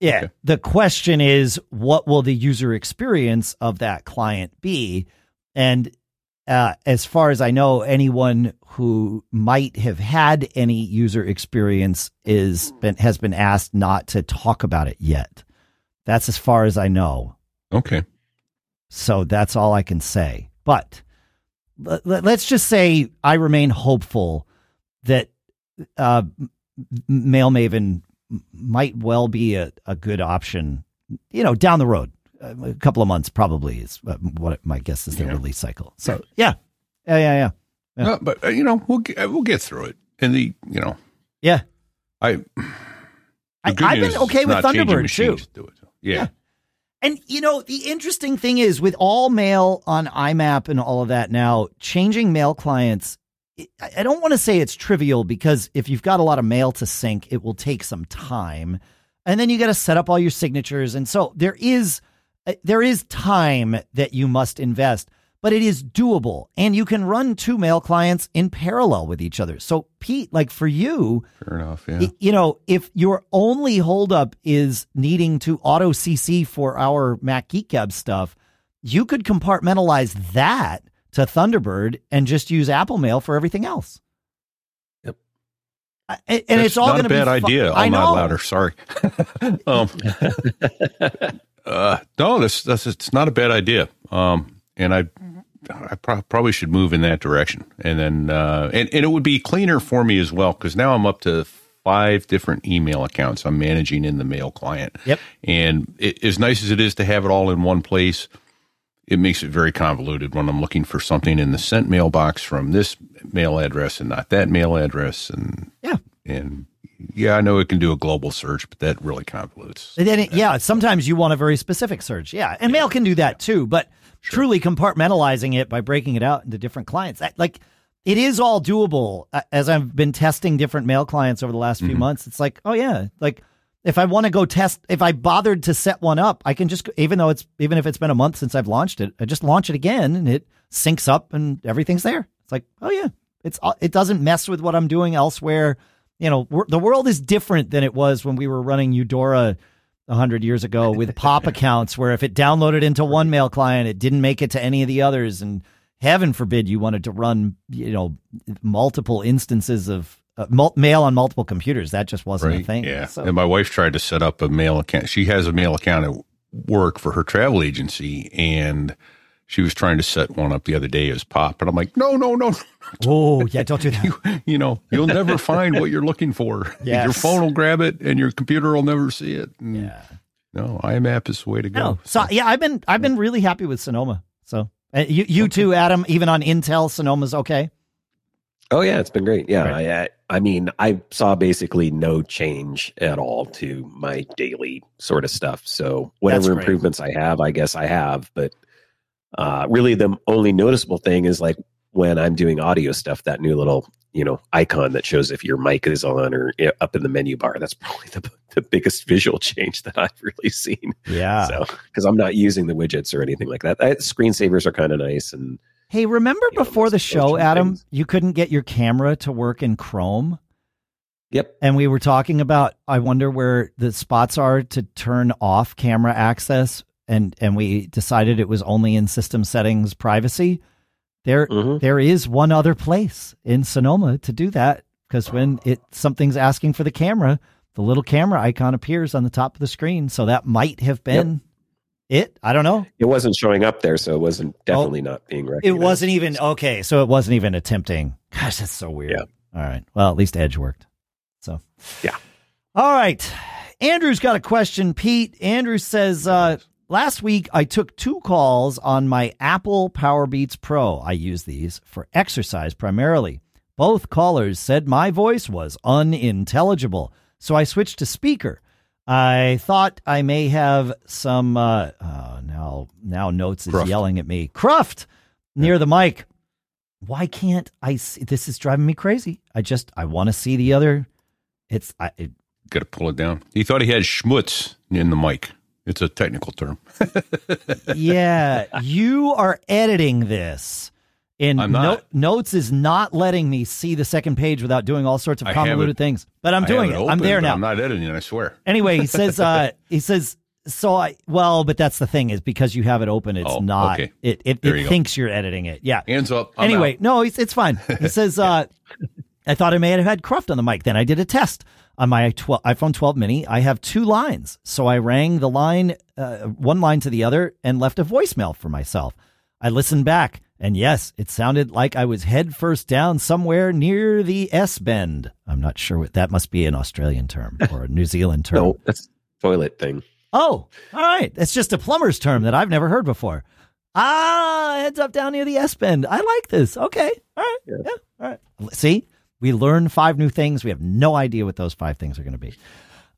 Yeah. Okay. The question is, what will the user experience of that client be? And uh, as far as I know, anyone who might have had any user experience is been, has been asked not to talk about it yet. That's as far as I know. okay. So that's all I can say. But let, let- let's just say I remain hopeful that uh, Mail Maven might well be a, a good option, you know, down the road. Uh, a couple of months probably is uh, what my guess is the Yeah. release cycle. So yeah, yeah, yeah, yeah, Yeah. Uh, but uh, you know, we'll get, we'll get through it. And the you know, yeah. I I I've been okay with Thunderbird too. to do it. Yeah. Yeah. And you know, the interesting thing is with all mail on IMAP and all of that now, changing mail clients, I don't want to say it's trivial because if you've got a lot of mail to sync, it will take some time. And then you got to set up all your signatures and so there is uh, there is time that you must invest. But it is doable. And you can run two mail clients in parallel with each other. So, Pete, like for you, Fair enough. Yeah. y- you know, if your only holdup is needing to auto CC for our Mac Geek Gab stuff, you could compartmentalize that to Thunderbird and just use Apple Mail for everything else. Yep. I- And, and That's it's all not going a to be bad fu- idea. I I'm know. not louder. Sorry. <laughs> um, <laughs> uh, no, that's that's it's not a bad idea. Um, and I, I pro- probably should move in that direction. And then, uh, and and it would be cleaner for me as well because now I'm up to five different email accounts I'm managing in the mail client. Yep. And it, as nice as it is to have it all in one place, it makes it very convoluted when I'm looking for something in the sent mailbox from this mail address and not that mail address. And Yeah. and yeah, I know it can do a global search, but that really convolutes. And then, it, yeah, sometimes you want a very specific search. Yeah. And mail can do that too. But truly compartmentalizing it by breaking it out into different clients, that, like it is all doable. Uh, As I've been testing different mail clients over the last few months, it's like, oh, yeah, like if I want to go test, if I bothered to set one up, I can just, even though it's, even if it's been a month since I've launched it, I just launch it again and it syncs up and everything's there. It's like, oh, yeah, it's, it doesn't mess with what I'm doing elsewhere. You know, the world is different than it was when we were running Eudora a hundred years ago with pop <laughs> accounts, where if it downloaded into one mail client, it didn't make it to any of the others, and heaven forbid you wanted to run, you know, multiple instances of uh, mul- mail on multiple computers. That just wasn't a thing. Yeah. So- And my wife tried to set up a mail account. She has a mail account at work for her travel agency, and she was trying to set one up the other day as pop. And I'm like, no, no, no. oh yeah, don't do that. You, you know, you'll never <laughs> find what you're looking for. Yes. Your phone will grab it, and your computer will never see it. And Yeah. No, IMAP is the way to go. No. So yeah, I've been I've been really happy with Sonoma. So uh, you you too, Adam. Even on Intel, Sonoma's okay. Oh yeah, it's been great. Yeah, Right. I, I I mean, I saw basically no change at all to my daily sort of stuff. So whatever improvements I have, I guess I have. But uh, really, the only noticeable thing is like when I'm doing audio stuff, that new little you know icon that shows if your mic is on or uh, up in the menu bar. That's probably the the biggest <laughs> visual change that I've really seen. Yeah. So because I'm not using the widgets or anything like that. Uh, screensavers are kind of nice and. Hey, remember You know, before the show, Adam, things. you couldn't get your camera to work in Chrome? Yep. And we were talking about I wonder where the spots are to turn off camera access and and we decided it was only in system settings privacy. There Mhm. there is one other place in Sonoma to do that because when it something's asking for the camera, the little camera icon appears on the top of the screen. So that might have been it. I don't know. It wasn't showing up there, so it wasn't definitely not being Oh. It wasn't even okay. So it wasn't even attempting. Gosh, that's so weird. Yeah. All right. Well, at least Edge worked. So Yeah. All right. Andrew's got a question. Pete. Andrew says, uh, last week I took two calls on my Apple PowerBeats Pro. I use these for exercise primarily. Both callers said my voice was unintelligible, so I switched to speaker. I thought I may have some. Uh, oh, now, now notes is Cruft. yelling at me. Cruft near the mic. Why can't I see? This is driving me crazy. I just I want to see the other. It's I, it, Got to pull it down. He thought he had schmutz in the mic. It's a technical term. <laughs> yeah. You are editing this, and not. notes is not letting me see the second page without doing all sorts of convoluted things. But I'm doing it. I'm there now. I'm not editing it. I swear. Anyway, he says, <laughs> uh, he says, so I, well, but that's the thing is because you have it open, it's Oh, not, okay. it, it, it you go. thinks you're editing it. Yeah. Hands up. I'm anyway, out. no, it's, it's fine. He says, <laughs> uh, I thought I may have had Cruft on the mic. Then I did a test on my 12, iPhone 12 mini. I have two lines. So I rang the line, uh, one line to the other and left a voicemail for myself. I listened back and yes, it sounded like I was head first down somewhere near the S bend. I'm not sure what that must be an Australian term <laughs> or a New Zealand term. No, that's toilet thing. Oh, all right. It's just a plumber's term that I've never heard before. Ah, heads up down near the S bend. I like this. Okay. All right. Yeah. Yeah. All right. See, we learn five new things. We have no idea what those five things are going to be.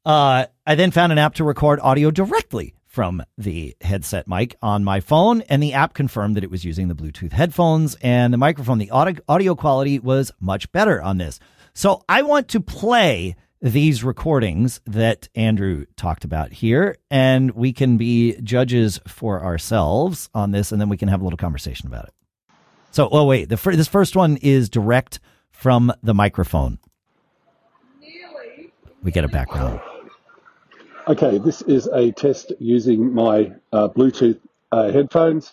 Uh, I then found an app to record audio directly from the headset mic on my phone, and the app confirmed that it was using the Bluetooth headphones and the microphone. The audio, quality was much better on this. So I want to play these recordings that Andrew talked about here, and we can be judges for ourselves on this, and then we can have a little conversation about it. So, oh wait, the this first one is direct from the microphone. We get a background. Okay, this is a test using my uh, Bluetooth uh, headphones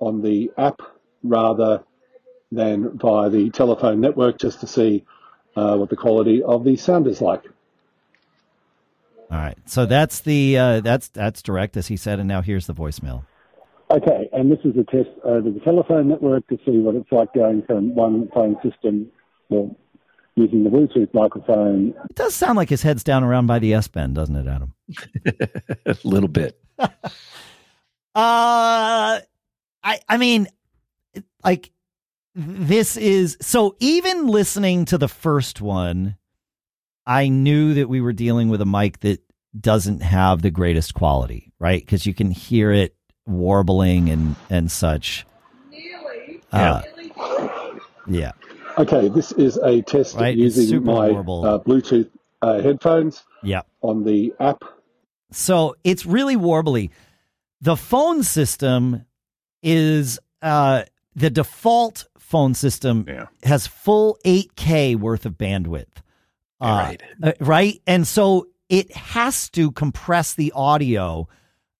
on the app rather than via the telephone network just to see uh, what the quality of the sound is like. All right, so that's the uh, that's that's direct, as he said, and now here's the voicemail. Okay, and this is a test over the telephone network to see what it's like going from one phone system, well, using the Bluetooth microphone. It does sound like his head's down around by the S bend, doesn't it, Adam? <laughs> a little bit. <laughs> uh, I I mean, like this is so even listening to the first one, I knew that we were dealing with a mic that doesn't have the greatest quality, right? Because you can hear it warbling and and such. Nearly. Uh, yeah. Okay, this is a test Right, using my uh, Bluetooth uh, headphones Yeah. on the app. So it's really warbly. The phone system is uh, the default phone system Yeah. has full 8K worth of bandwidth. Uh, Right. uh, right. And so it has to compress the audio.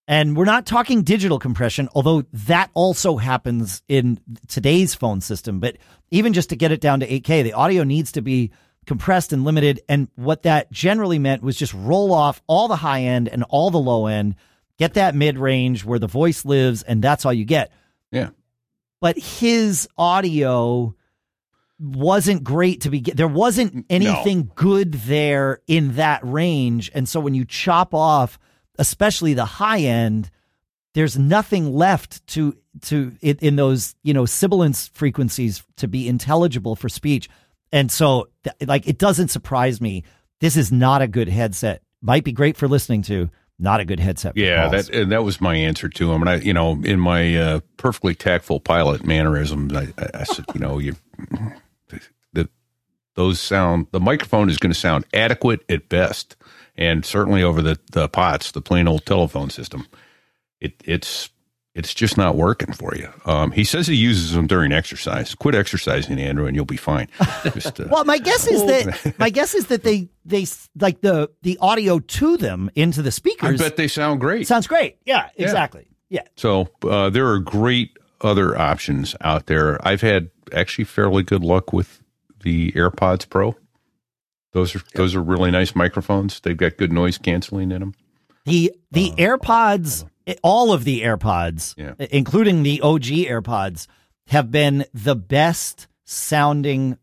And we're not talking digital compression, although that also happens in today's phone system. But even just to get it down to 8K, the audio needs to be compressed and limited. And what that generally meant was just roll off all the high end and all the low end, get that mid range where the voice lives, and that's all you get. Yeah. But his audio wasn't great to begin. There wasn't anything good there in that range. And so when you chop off, especially the high end, there's nothing left to to in, in those you know sibilance frequencies to be intelligible for speech. And so, like, it doesn't surprise me. This is not a good headset. Might be great for listening to. Not a good headset. For Yeah, calls. that and that was my answer to him. And I, you know, in my uh, perfectly tactful pilot mannerisms, I, I, I said, you know, you the those sound the microphone is going to sound adequate at best, and certainly over the the pots, the plain old telephone system, it it's it's just not working for you. Um, he says he uses them during exercise. Quit exercising, Andrew, and you'll be fine. <laughs> Just, uh, Well, my guess is that <laughs> my guess is that they they like the the audio to them into the speakers. I bet they sound great. sounds great. Yeah, exactly. Yeah. So uh, there are great other options out there. I've had actually fairly good luck with the AirPods Pro. Those are those are really nice microphones. They've got good noise canceling in them. The the AirPods, all of the AirPods, Yeah. including the OG AirPods, have been the best sounding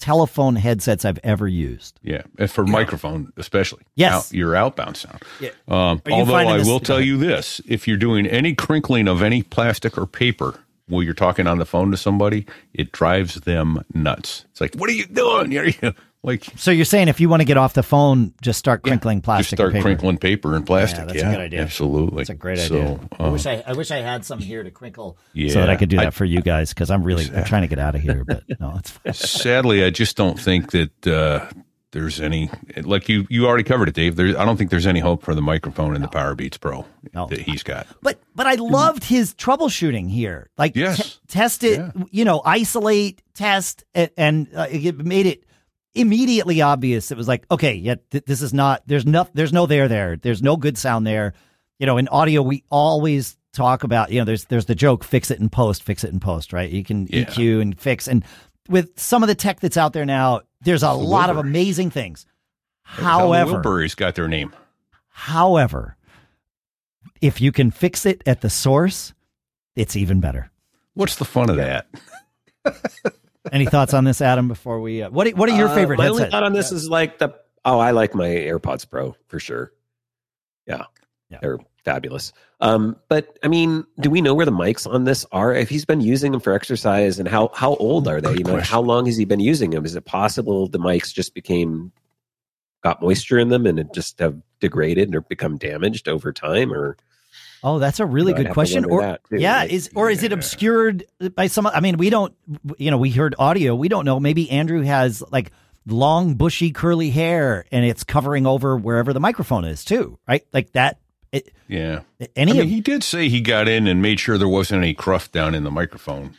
telephone headsets I've ever used. Yeah, and for microphone especially. Yes. Out, your outbound sound. Yeah. Um, although I will tell you this: if you're doing any crinkling of any plastic or paper while you're talking on the phone to somebody, it drives them nuts. It's like, what are you doing? You're, you like So you're saying if you want to get off the phone, just start crinkling just plastic. start or paper. crinkling paper and plastic. Yeah, that's a good idea. Absolutely, That's a great So, idea. I uh, wish I, I wish I had some here to crinkle yeah, so that I could do that I- for you guys because I'm really I'm trying to get out of here. But no, it's <laughs> fine. sadly, I just don't think that uh, there's any. Like you, you already covered it, Dave. There, I don't think there's any hope for the microphone in the Power Beats Pro No. that he's got. But but I loved his troubleshooting here. Like Yes. t- test it, Yeah. you know, isolate, test, and, and uh, it made it immediately obvious. It was like, okay, yeah, th- this is not. There's no. There's no there there. There's no good sound there. You know, in audio, we always talk about. You know, there's there's the joke, fix it in post, fix it in post, right? You can Yeah. EQ and fix, and with some of the tech that's out there now, there's a lot of amazing things. How However, Wilbur's got their name. However, if you can fix it at the source, it's even better. What's the fun of that? <laughs> Any thoughts on this, Adam? Before we, uh, what what are your Uh, favorite my only thought on this is like the oh, I like my AirPods Pro for sure. Yeah, Yeah. they're fabulous. Um, but I mean, do we know where the mics on this are? If he's been using them for exercise, and how how old are they? Good you know, question. how long has he been using them? Is it possible the mics just became got moisture in them and it just have degraded or become damaged over time, or Oh, that's a really good question. Or too. yeah, Like, is or is it obscured by some? I mean, we don't. You know, we heard audio. We don't know. Maybe Andrew has like long, bushy, curly hair, and it's covering over wherever the microphone is too, right? Like that. It, Yeah. any I mean, of he did say he got in and made sure there wasn't any cruft down in the microphone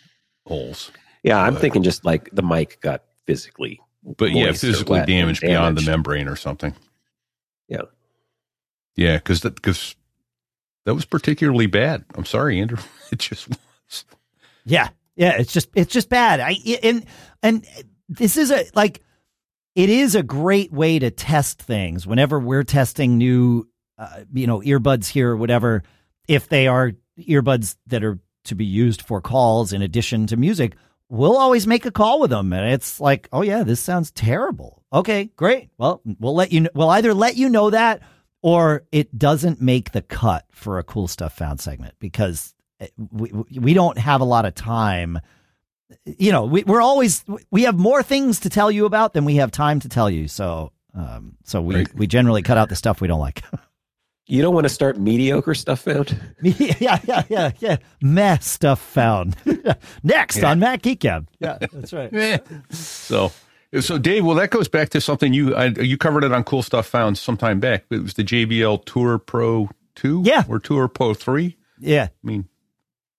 holes. Yeah, I'm But- thinking just like the mic got physically, But yeah, physically wet and damaged, beyond the membrane or something. Yeah. Yeah, because that because that was particularly bad. I'm sorry, Andrew. <laughs> It just was. Yeah, yeah, it's just it's just bad. I and and this is a like it is a great way to test things whenever we're testing new uh, you know earbuds here or whatever if they are earbuds that are to be used for calls in addition to music we'll always make a call with them. And it's like oh yeah this sounds terrible. Okay great. Well we'll let you know we'll either let you know that or it doesn't make the cut for a cool stuff found segment because eh, we, we don't have a lot of time. You know we, we're always we have more things to tell you about than we have time to tell you. So um so we Right. we generally cut out the stuff we don't like <laughs> You don't want to start mediocre stuff found. <laughs> yeah yeah yeah yeah meh stuff found <laughs> next Yeah. on Mac Geek Gab. Yeah that's right <laughs> So so Dave, well, that goes back to something you I, you covered it on Cool Stuff Found sometime back. It was the JBL Tour Pro Two, Yeah. or Tour Pro Three. yeah I mean,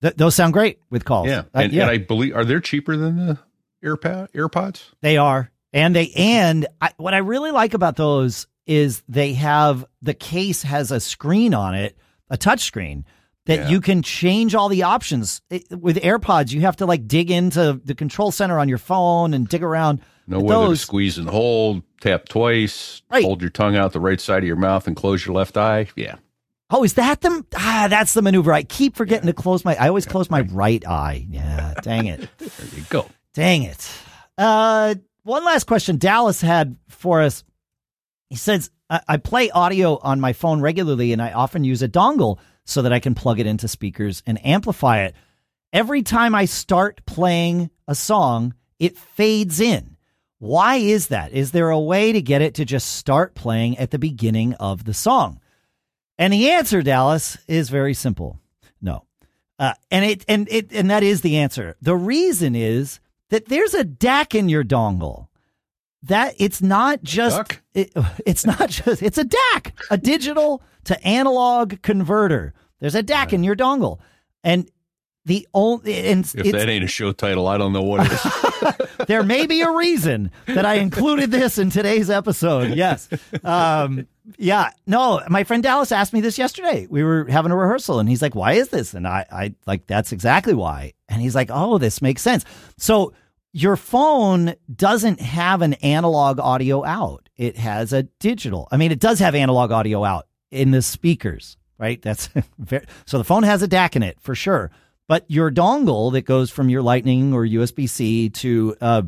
Th- those sound great with calls yeah, Uh, and, yeah and I believe are they cheaper than the AirPod AirPods? They are. And they and I, what I really like about those is they have the case has a screen on it, a touch screen that Yeah. you can change all the options. It, with AirPods, you have to like dig into the control center on your phone and dig around. No With whether to squeeze and hold, tap twice, Right. hold your tongue out the right side of your mouth, and close your left eye. Yeah, Oh, is that the ah? That's the maneuver. I keep forgetting to close my. I always close my right eye. Yeah, dang it. <laughs> there you go. Dang it. Uh, one last question Dallas had for us. He says, I, I play audio on my phone regularly and I often use a dongle so that I can plug it into speakers and amplify it. Every time I start playing a song, it fades in. Why is that? Is there a way to get it to just start playing at the beginning of the song? And the answer, Dallas, is very simple. No. Uh, and it and it and that is the answer. The reason is that there's a DAC in your dongle. That it's not just it, <laughs> it's not just it's a DAC, a digital to analog converter. There's a DAC in your dongle, and the only and If that ain't a show title, I don't know what it is. <laughs> there may be a reason that I included this in today's episode. Yes. Um, yeah. No, my friend Dallas asked me this yesterday. We were having a rehearsal and he's like, why is this? And I, I like, that's exactly why. And he's like, oh, this makes sense. So your phone doesn't have an analog audio out. It has a digital. I mean, it does have analog audio out in the speakers, right? That's <laughs> very, so the phone has a DAC in it for sure. But your dongle that goes from your Lightning or USB C to uh,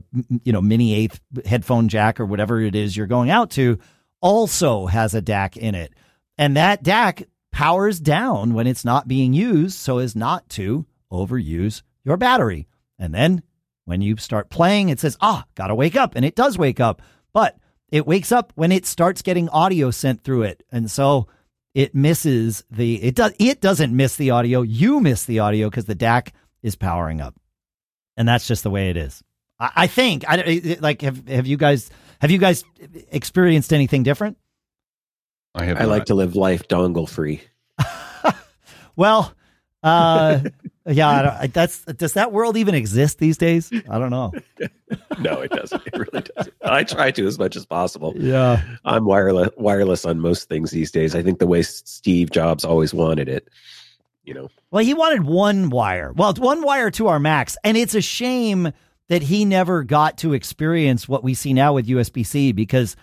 you know mini eighth headphone jack or whatever it is you're going out to also has a DAC in it, and that DAC powers down when it's not being used so as not to overuse your battery. And then when you start playing, it says, "Ah, gotta wake up," and it does wake up, but it wakes up when it starts getting audio sent through it, and so it misses the it does it doesn't miss the audio you miss the audio because the dac is powering up and that's just the way it is i, I think i like have, have you guys have you guys experienced anything different I have. I like to live life dongle free. <laughs> well uh <laughs> yeah I don't, that's does that world even exist these days i don't know <laughs> No, it doesn't. It really doesn't. I try to as much as possible. yeah I'm wireless wireless on most things these days. I think the way Steve Jobs always wanted it. You know, Well, he wanted one wire. Well, one wire to our Macs, and it's a shame that he never got to experience what we see now with USB C because,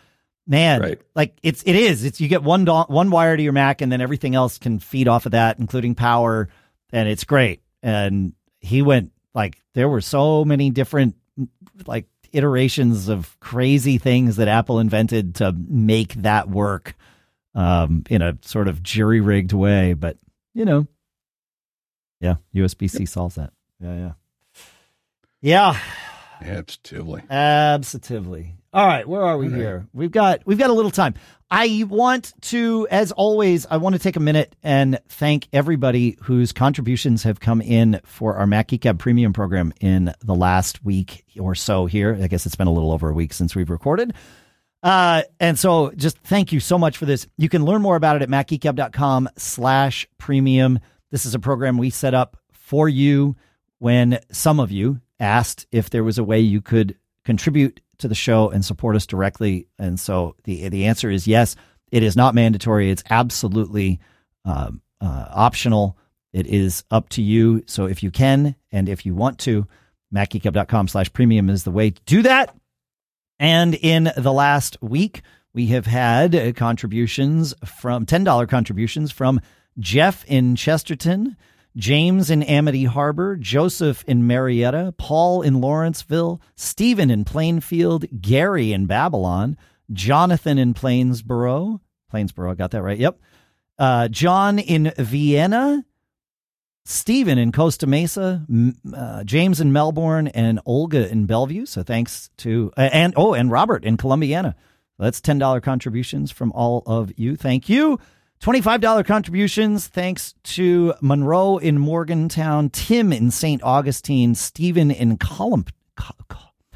man, Right. like it's it is it's you get one do- one wire to your Mac, and then everything else can feed off of that, including power, and it's great. And he went like there were so many different like iterations of crazy things that Apple invented to make that work um, in a sort of jury rigged way, but you know. Yeah, USB C solves that. Yeah, yeah. Yeah. Absolutely. Absolutely. All right, where are we here? We've got we've got a little time. I want to, as always, I want to take a minute and thank everybody whose contributions have come in for our Mac Gab Premium program in the last week or so. Here, I guess it's been a little over a week since we've recorded. Uh, and so just thank you so much for this. You can learn more about it at macgeekgab.com slash premium. This is a program we set up for you when some of you asked if there was a way you could contribute to the show and support us directly. And so the the answer is yes. It is not mandatory. It's absolutely um, uh, optional. It is up to you. So if you can and if you want to, macgeekgab.com slash premium is the way to do that. And in the last week, we have had contributions from $10 contributions from Jeff in Chesterton, James in Amity Harbor, Joseph in Marietta, Paul in Lawrenceville, Stephen in Plainfield, Gary in Babylon, Jonathan in Plainsboro. Plainsboro, I got that right. Yep. Uh, John in Vienna, Stephen in Costa Mesa, uh, James in Melbourne, and Olga in Bellevue. So thanks to, uh, and oh, and Robert in Columbiana. That's $10 contributions from all of you. Thank you. $25 contributions thanks to Monroe in Morgantown, Tim in St. Augustine, Stephen in Colump. Let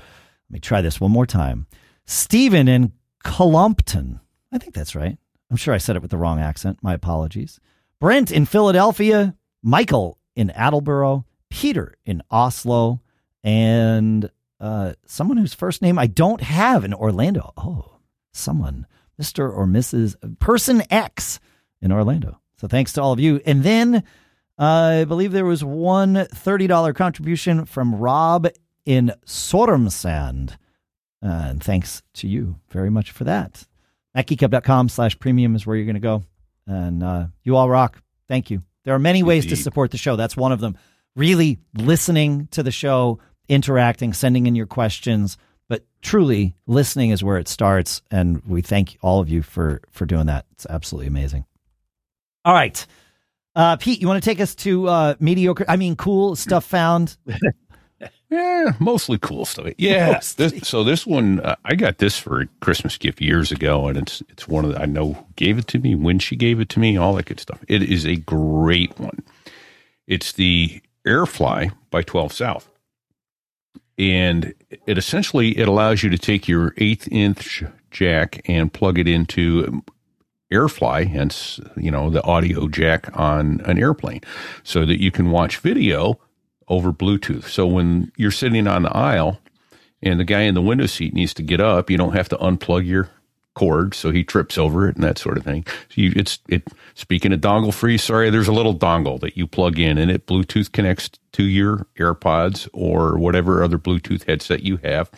me try this one more time. Stephen in Cullompton. I think that's right. I'm sure I said it with the wrong accent. My apologies. Brent in Philadelphia, Michael in Attleboro, Peter in Oslo, and uh, someone whose first name I don't have in Orlando. Oh, someone, Mr. or Mrs. Person X in Orlando. So thanks to all of you. And then uh, I believe there was one $30 contribution from Rob in Sormsand. Uh, and thanks to you very much for that. MacGeekGab.com slash premium is where you're going to go. And uh, you all rock. Thank you. There are many ways Indeed. to support the show. That's one of them. Really listening to the show, interacting, sending in your questions. But truly, listening is where it starts. And we thank all of you for, for doing that. It's absolutely amazing. All right. Uh, Pete, you want to take us to uh, mediocre, I mean, cool stuff found? <laughs> yeah, mostly cool stuff. Yeah. <laughs> This, so this one, uh, I got this for a Christmas gift years ago, and it's it's one of the, I know who gave it to me, when she gave it to me, all that good stuff. It is a great one. It's the Airfly by 12 South. And it essentially it allows you to take your eighth inch jack and plug it into AirFly, hence you know the audio jack on an airplane, so that you can watch video over Bluetooth. So when you're sitting on the aisle and the guy in the window seat needs to get up, you don't have to unplug your cord, so he trips over it and that sort of thing. So you, it's it. Speaking of dongle free, sorry, there's a little dongle that you plug in, and it Bluetooth connects to your AirPods or whatever other Bluetooth headset you have,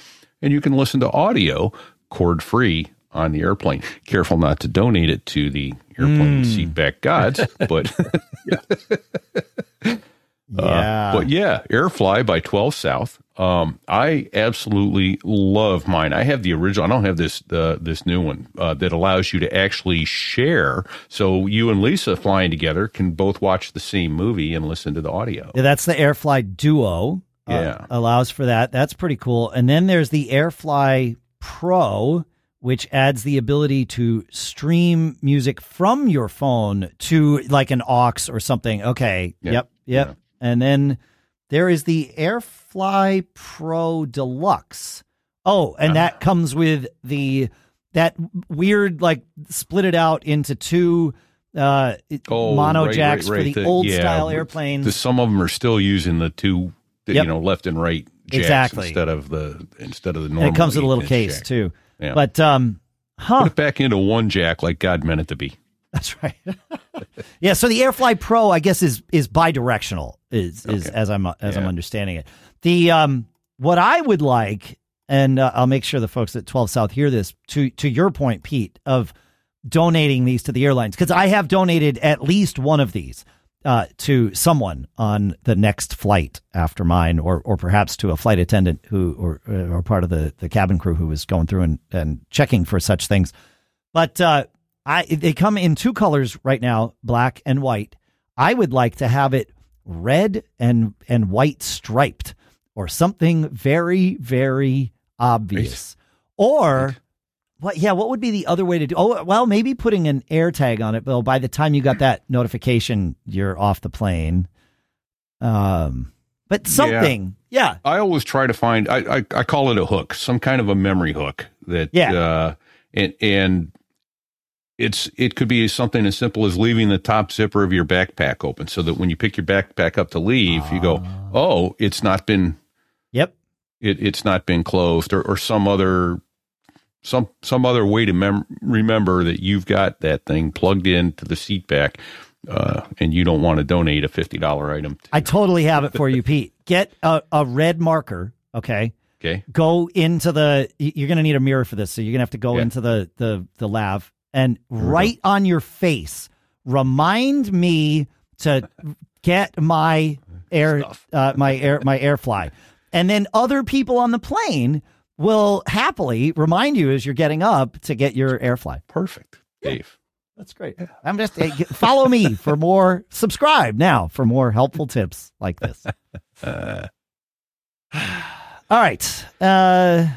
and you can listen to audio cord free on the airplane. Careful not to donate it to the airplane mm. seatback gods, but <laughs> <laughs> yeah. Uh, but yeah, Airfly by 12 South. Um, I absolutely love mine. I have the original. I don't have this uh, this new one uh, that allows you to actually share. So you and Lisa flying together can both watch the same movie and listen to the audio. Yeah, that's the Airfly Duo. Uh, yeah, allows for that. That's pretty cool. And then there's the Airfly Pro which adds the ability to stream music from your phone to like an aux or something. Okay. Yeah. Yep. Yep. Yeah. And then there is the Airfly Pro Deluxe. Oh, and that comes with the that weird like split it out into two uh oh, mono right, jacks right, right. for the, the old yeah, style airplanes. The, some of them are still using the two yep. you know left and right jacks exactly. instead of the instead of the normal. And it comes with a little case jack. too. Yeah. But um, huh? Put it back into one jack like God meant it to be. <laughs> That's right. <laughs> yeah. So the AirFly Pro, I guess, is is bidirectional. Is is okay. as I'm as yeah. I'm understanding it. The um, what I would like, and uh, I'll make sure the folks at 12 South hear this. To to your point, Pete, of donating these to the airlines because I have donated at least one of these uh, to someone on the next flight after mine, or or perhaps to a flight attendant who or or part of the, the cabin crew who was going through and, and checking for such things. But uh, I they come in two colors right now, black and white. I would like to have it red and and white striped or something very, very obvious. Or what yeah, what would be the other way to do oh well maybe putting an air tag on it, but by the time you got that notification, you're off the plane. Um but something. Yeah. I always try to find. I, I, I call it a hook, some kind of a memory hook that. Yeah. Uh, and and it's it could be something as simple as leaving the top zipper of your backpack open, so that when you pick your backpack up to leave, you go, Ah. oh, it's not been Yep. it, it's not been closed, or, or some other some some other way to mem- remember that you've got that thing plugged into the seat back, uh, and you don't want to donate a fifty dollar item. To, I totally have it for you, <laughs> Pete. Get a, a red marker, okay? okay, Go into the you're going to need a mirror for this, so you're going to have to go Yeah. into the the the lav and right on your face remind me to get my air uh, my air my air fly. And then other people on the plane will happily remind you as you're getting up to get your air fly. perfect, Dave. That's great. I'm just hey, follow me <laughs> for more. Subscribe now for more helpful tips like this. <laughs> Uh, All right. Uh,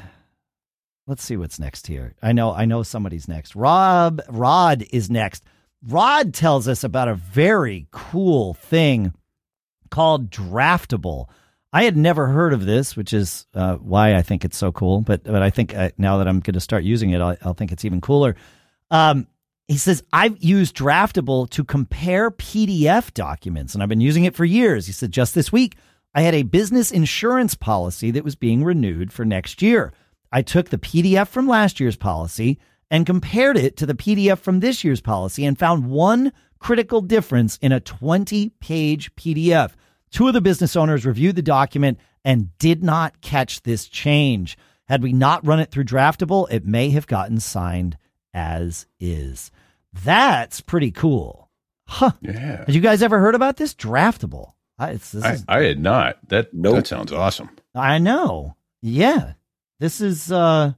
let's see what's next here. I know. I know somebody's next. Rob Rod is next. Rod tells us about a very cool thing called Draftable. I had never heard of this, which is uh, why I think it's so cool. But but I think uh, now that I'm going to start using it, I'll, I'll think it's even cooler. Um, he says I've used Draftable to compare PDF documents, and I've been using it for years. He said just this week I had a business insurance policy that was being renewed for next year. I took the PDF from last year's policy and compared it to the PDF from this year's policy and found one critical difference in a 20 page PDF. Two of the business owners reviewed the document and did not catch this change. Had we not run it through Draftable, it may have gotten signed as is. That's pretty cool. Huh. yeah, Have you guys ever heard about this? Draftable. I, it's, this I, is, I had not. That Nope. that sounds awesome. I know. Yeah. This is uh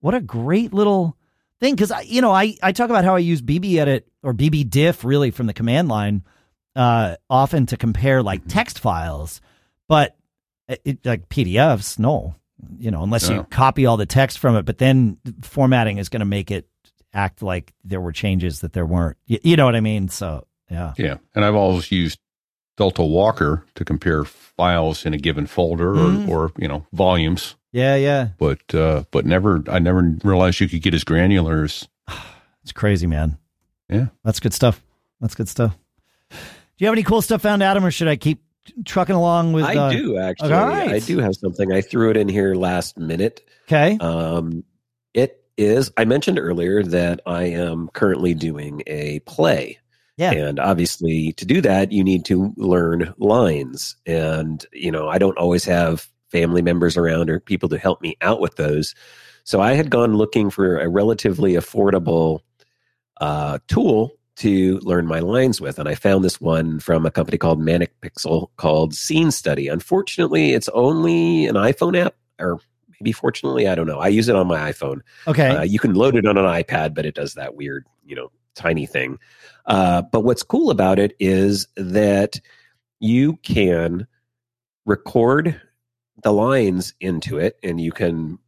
what a great little thing cuz I you know, I I talk about how I use BB edit or BB diff really from the command line uh often to compare like text files, but it, it like PDFs, no. You know, unless you copy all the text from it, but then formatting is going to make it act like there were changes that there weren't. You, you know what I mean? So, yeah. Yeah, and I've always used Delta Walker to compare files in a given folder or, or you know volumes, Yeah, yeah. but uh, but never I never realized you could get as granular as <sighs> It's crazy, man. Yeah. That's good stuff. That's good stuff. Do you have any cool stuff found, Adam, or should I keep trucking along with I uh, do actually. all right. I do have something. I threw it in here last minute. Okay. Um, it is. I mentioned earlier that I am currently doing a play. Yeah. And obviously, to do that, you need to learn lines. And, you know, I don't always have family members around or people to help me out with those. So I had gone looking for a relatively affordable uh, tool to learn my lines with. And I found this one from a company called Manic Pixel called Scene Study. Unfortunately, it's only an iPhone app, or maybe fortunately, I don't know. I use it on my iPhone. Okay. Uh, you can load it on an iPad, but it does that weird, you know, tiny thing. Uh, but what's cool about it is that you can record the lines into it, and you can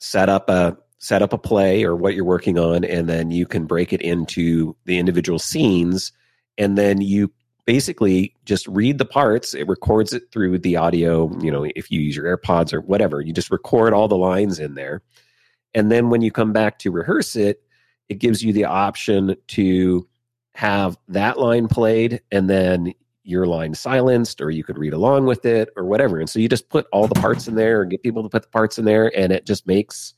set up a set up a play or what you're working on, and then you can break it into the individual scenes, and then you basically just read the parts. It records it through the audio you know if you use your airpods or whatever. You just record all the lines in there. And then when you come back to rehearse it, it gives you the option to have that line played and then your line silenced, or you could read along with it or whatever. And so you just put all the parts in there or get people to put the parts in there, and it just makes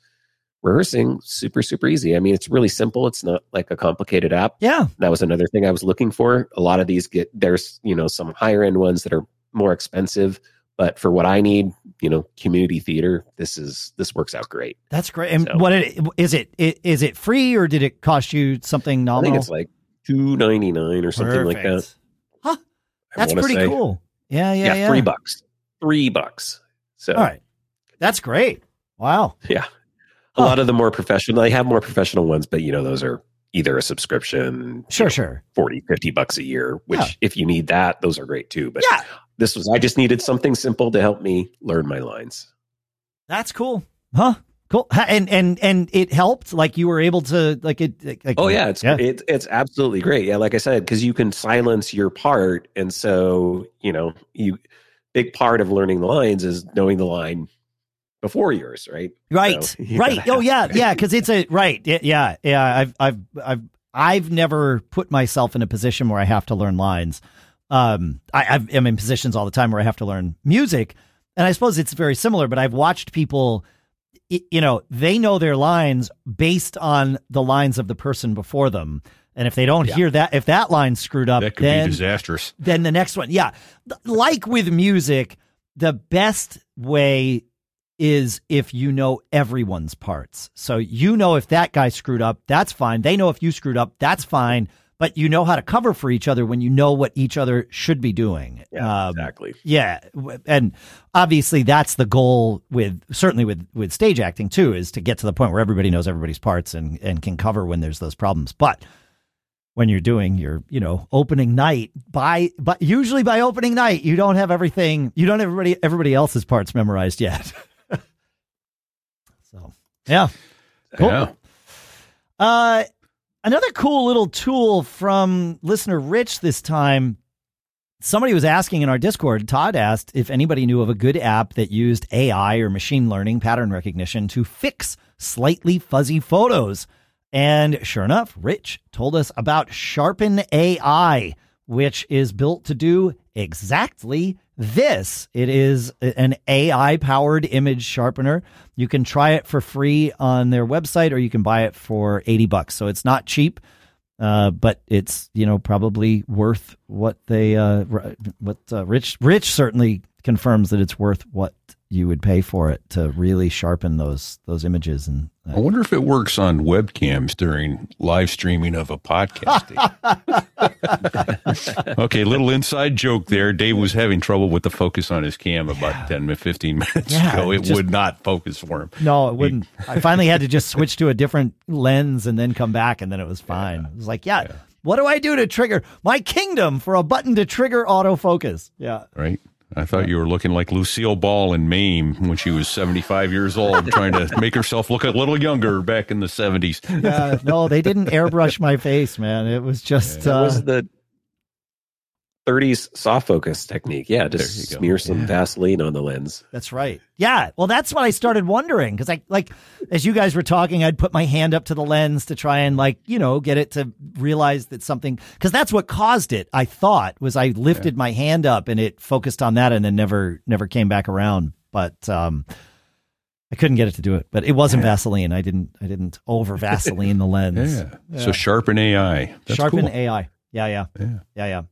rehearsing super, super easy. I mean, it's really simple. It's not like a complicated app. yeah. That was another thing I was looking for. A lot of these get there's, you know, some higher end ones that are more expensive. But for what I need, you know, community theater, this is this works out great. That's great. And So- what it, is it, it? Is it free or did it cost you something I nominal? think it's like two ninety nine or something like that. Perfect. Huh. I That's pretty say. cool. Yeah, yeah, Yeah, yeah. three bucks. Three bucks. So All right. That's great. Wow. yeah, Huh. lot of the more professional. I have more professional ones, but you know those are either a subscription, Sure, you know, sure. 40, 50 bucks a year. Which Yeah. if you need that, those are great too. But Yeah. this was I just needed something simple to help me learn my lines. That's cool, huh? Cool, and and and it helped. Like you were able to like it. Like, oh yeah, it's yeah. It, it's absolutely great. Yeah, like I said, because you can silence your part, and so you know you big part of learning the lines is knowing the line before yours, right? Right, So right. <laughs> Oh yeah, yeah. Because it's a right. Yeah, yeah. I've I've I've I've never put myself in a position where I have to learn lines. Um, I, I've, I'm in positions all the time where I have to learn music, and I suppose it's very similar. But I've watched people, you know, they know their lines based on the lines of the person before them. And if they don't Yeah. hear that, if that line's screwed up, That could then be disastrous. then the next one. Yeah. Like with music, the best way is if you know everyone's parts. So you know if that guy screwed up, that's fine. They know if you screwed up, that's fine. But you know how to cover for each other when you know what each other should be doing. Yeah, Um, exactly. yeah, and obviously that's the goal with certainly with with stage acting too is to get to the point where everybody knows everybody's parts and and can cover when there's those problems. But when you're doing your you know opening night by but usually by opening night you don't have everything you don't have everybody everybody else's parts memorized yet. <laughs> yeah, cool. Yeah. Uh, another cool little tool from listener Rich this time. Somebody was asking in our Discord, Todd asked if anybody knew of a good app that used AI or machine learning pattern recognition to fix slightly fuzzy photos. And sure enough, Rich told us about Sharpen AI, which is built to do exactly this. It is an AI powered image sharpener. You can try it for free on their website or you can buy it for 80 bucks. So it's not cheap. Uh, but it's you know probably worth what they uh, what uh, Rich Rich certainly confirms that it's worth what you would pay for it to really sharpen those those images and uh, I wonder if it works on webcams during live streaming of a podcast. <laughs> okay, little inside joke there. Dave was having trouble with the focus on his cam about 10 to 15 minutes Yeah, ago. It just- would not focus for him. No, it wouldn't. I finally had to just <laughs> switch to a different lens and then come back, and then it was fine. It was like, yeah, what do I do to trigger my kingdom for a button to trigger autofocus? Yeah. Right? I thought you were looking like Lucille Ball in Mame when she was 75 years old, trying to <laughs> make herself look a little younger back in the 70s. Yeah. No, they didn't <laughs> airbrush my face, man. It was just. That Uh, was the 30s soft focus technique. Yeah, just smear some Yeah. Vaseline on the lens. That's right. Yeah. Well, that's what I started wondering because I like as you guys were talking, I'd put my hand up to the lens to try and like you know get it to realize that something because that's what caused it. I thought was I lifted my hand up and it focused on that and then never never came back around. But um, I couldn't get it to do it. But it wasn't <laughs> Vaseline. I didn't I didn't over Vaseline the lens. <laughs> Yeah. So sharpen AI. That's Sharpen cool. AI. Yeah, yeah, Yeah. yeah, yeah.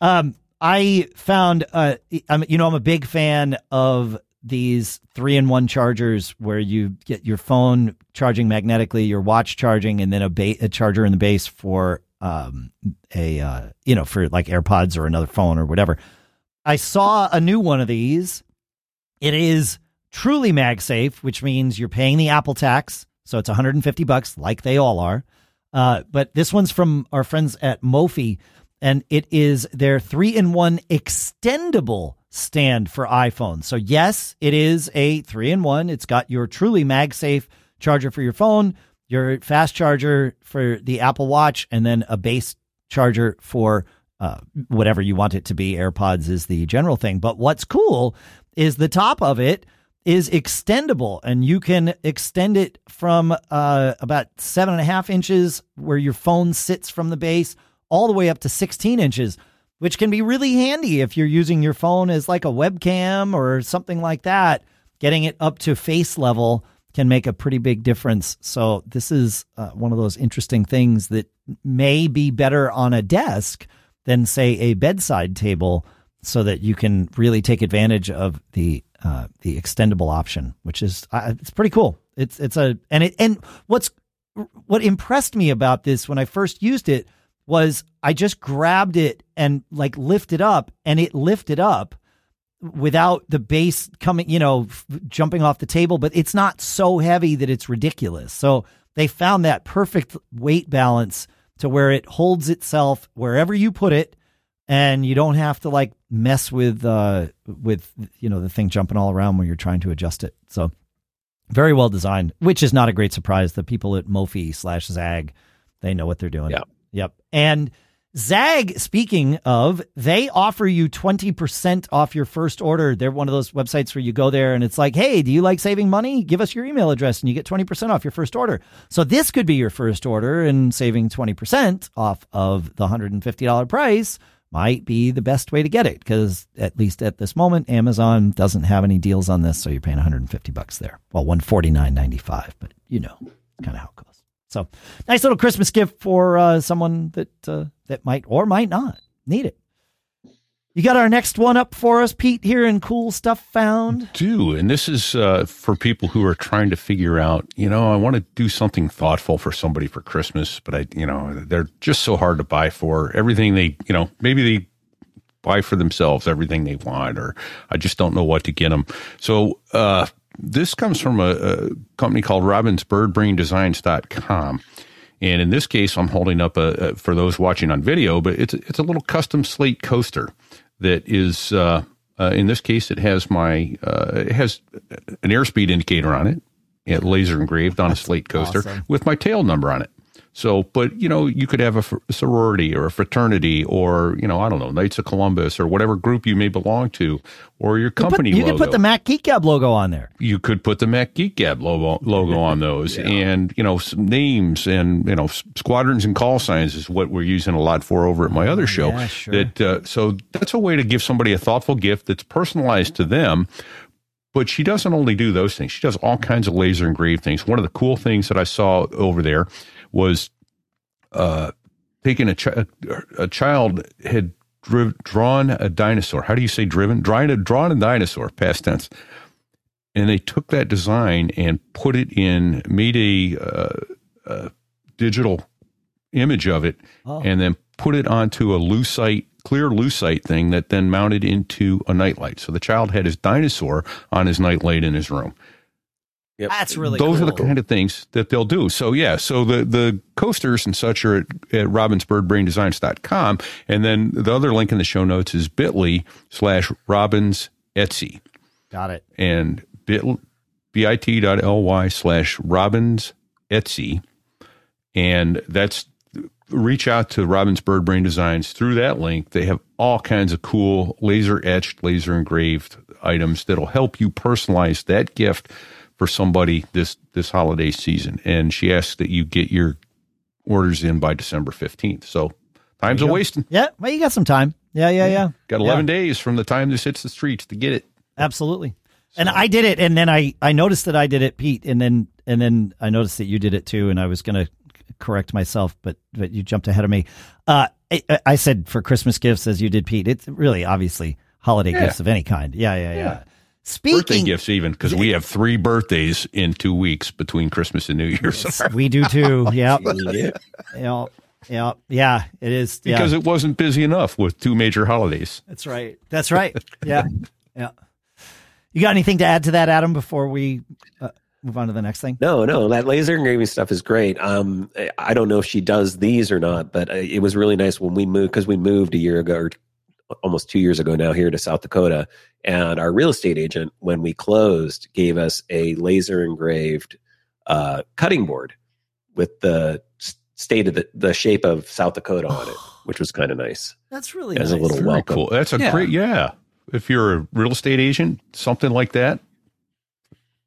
Um, I found, uh, I'm, you know, I'm a big fan of these three in one chargers where you get your phone charging magnetically, your watch charging, and then a, ba- a charger in the base for um, a, uh, you know, for like AirPods or another phone or whatever. I saw a new one of these. It is truly MagSafe, which means you're paying the Apple tax. So it's 150 bucks, like they all are. Uh, but this one's from our friends at Mophie, and it is their three in one extendable stand for iPhone. So, yes, it is a three in one. It's got your truly MagSafe charger for your phone, your fast charger for the Apple Watch, and then a base charger for uh, whatever you want it to be. AirPods is the general thing. But what's cool is the top of it is extendable and you can extend it from uh, about seven and a half inches where your phone sits from the base all the way up to 16 inches which can be really handy if you're using your phone as like a webcam or something like that getting it up to face level can make a pretty big difference so this is uh, one of those interesting things that may be better on a desk than say a bedside table so that you can really take advantage of the uh, the extendable option, which is uh, it's pretty cool. It's it's a and it and what's what impressed me about this when I first used it was I just grabbed it and like lifted up, and it lifted up without the base coming, you know, f- jumping off the table. But it's not so heavy that it's ridiculous. So they found that perfect weight balance to where it holds itself wherever you put it and you don't have to like mess with uh, with you know the thing jumping all around when you're trying to adjust it. So very well designed, which is not a great surprise. The people at Mophie slash ZAGG, they know what they're doing. Yeah. Yep. And ZAGG, speaking of, they offer you 20% off your first order. They're one of those websites where you go there and it's like, hey, do you like saving money? Give us your email address and you get 20% off your first order. So this could be your first order and saving 20% off of the $150 price might be the best way to get it because at least at this moment, Amazon doesn't have any deals on this. So you're paying 150 bucks there. Well, 149.95, but you know, kind of how it goes. So nice little Christmas gift for uh, someone that uh, that might or might not need it. You got our next one up for us, Pete, here in Cool Stuff Found. Do. And this is uh, for people who are trying to figure out, you know, I want to do something thoughtful for somebody for Christmas, but I, you know, they're just so hard to buy for. Everything they, you know, maybe they buy for themselves everything they want, or I just don't know what to get them. So, uh, this comes from a, a company called robinsbirdbraindesigns.com. And in this case, I'm holding up a, a, for those watching on video, but it's it's a little custom slate coaster that is uh, uh, in this case it has my uh, it has an airspeed indicator on it, it laser engraved on a slate coaster awesome. with my tail number on it. So, but you know, you could have a sorority or a fraternity or you know, I don't know, Knights of Columbus or whatever group you may belong to, or your company. you logo. could put the Mac Geek Gab logo on there. you could put the Mac Geek Gab logo logo on those, <laughs> and you know, some names and you know, squadrons and call signs is what we're using a lot for over at my other show. yeah, sure. That uh, so that's a way to give somebody a thoughtful gift that's personalized to them. But she doesn't only do those things; she does all kinds of laser engraved things. One of the cool things that I saw over there was uh, taking a, chi- a child had driv- drawn a dinosaur. How do you say driven? Drawn a, drawn a dinosaur, past tense. And they took that design and put it in, made a, uh, a digital image of it, Oh. and then put it onto a lucite, clear lucite thing that then mounted into a nightlight. So the child had his dinosaur on his nightlight in his room Yep. That's really those cool. are the kind of things that they'll do. So yeah, so the the coasters and such are at, at robinsbirdbraindesigns.com. And then the other link in the show notes is bit.ly slash robins Etsy Got it. and bit bit.ly slash robins Etsy. And that's reach out to Robin's Bird Brain Designs through that link. They have all kinds of cool laser etched, laser engraved items that'll help you personalize that gift for somebody this this holiday season. And she asks that you get your orders in by December 15th. So time's a wasting. Yeah, well, you got some time. Yeah, yeah, yeah. Got 11 days from the time this hits the streets to get it. Absolutely. And I did it, and then I I noticed that I did it, Pete, and then and then I noticed that you did it too, and I was gonna correct myself, but but you jumped ahead of me. Uh, I, I said for Christmas gifts as you did, Pete. It's really obviously holiday Yeah. gifts of any kind. Yeah, yeah, yeah. Yeah. Speaking, Birthday gifts, even because we have three birthdays in two weeks between Christmas and New Year's. <laughs> we do too. <laughs> Yeah, Yeah. yeah, yeah, yeah. It is yeah. because it wasn't busy enough with two major holidays. That's right. That's right. Yeah, <laughs> yeah. You got anything to add to that, Adam? Before we uh, move on to the next thing. No, no, that laser engraving stuff is great. Um, I don't know if she does these or not, but uh, it was really nice when we moved because we moved a year ago or almost two years ago now here to South Dakota, and our real estate agent, when we closed, gave us a laser engraved uh, cutting board with the state of the, the shape of South Dakota on it, <sighs> which was kind of nice. That's really As a little Very welcome. cool. That's a Yeah. great, yeah. If you're a real estate agent, something like that.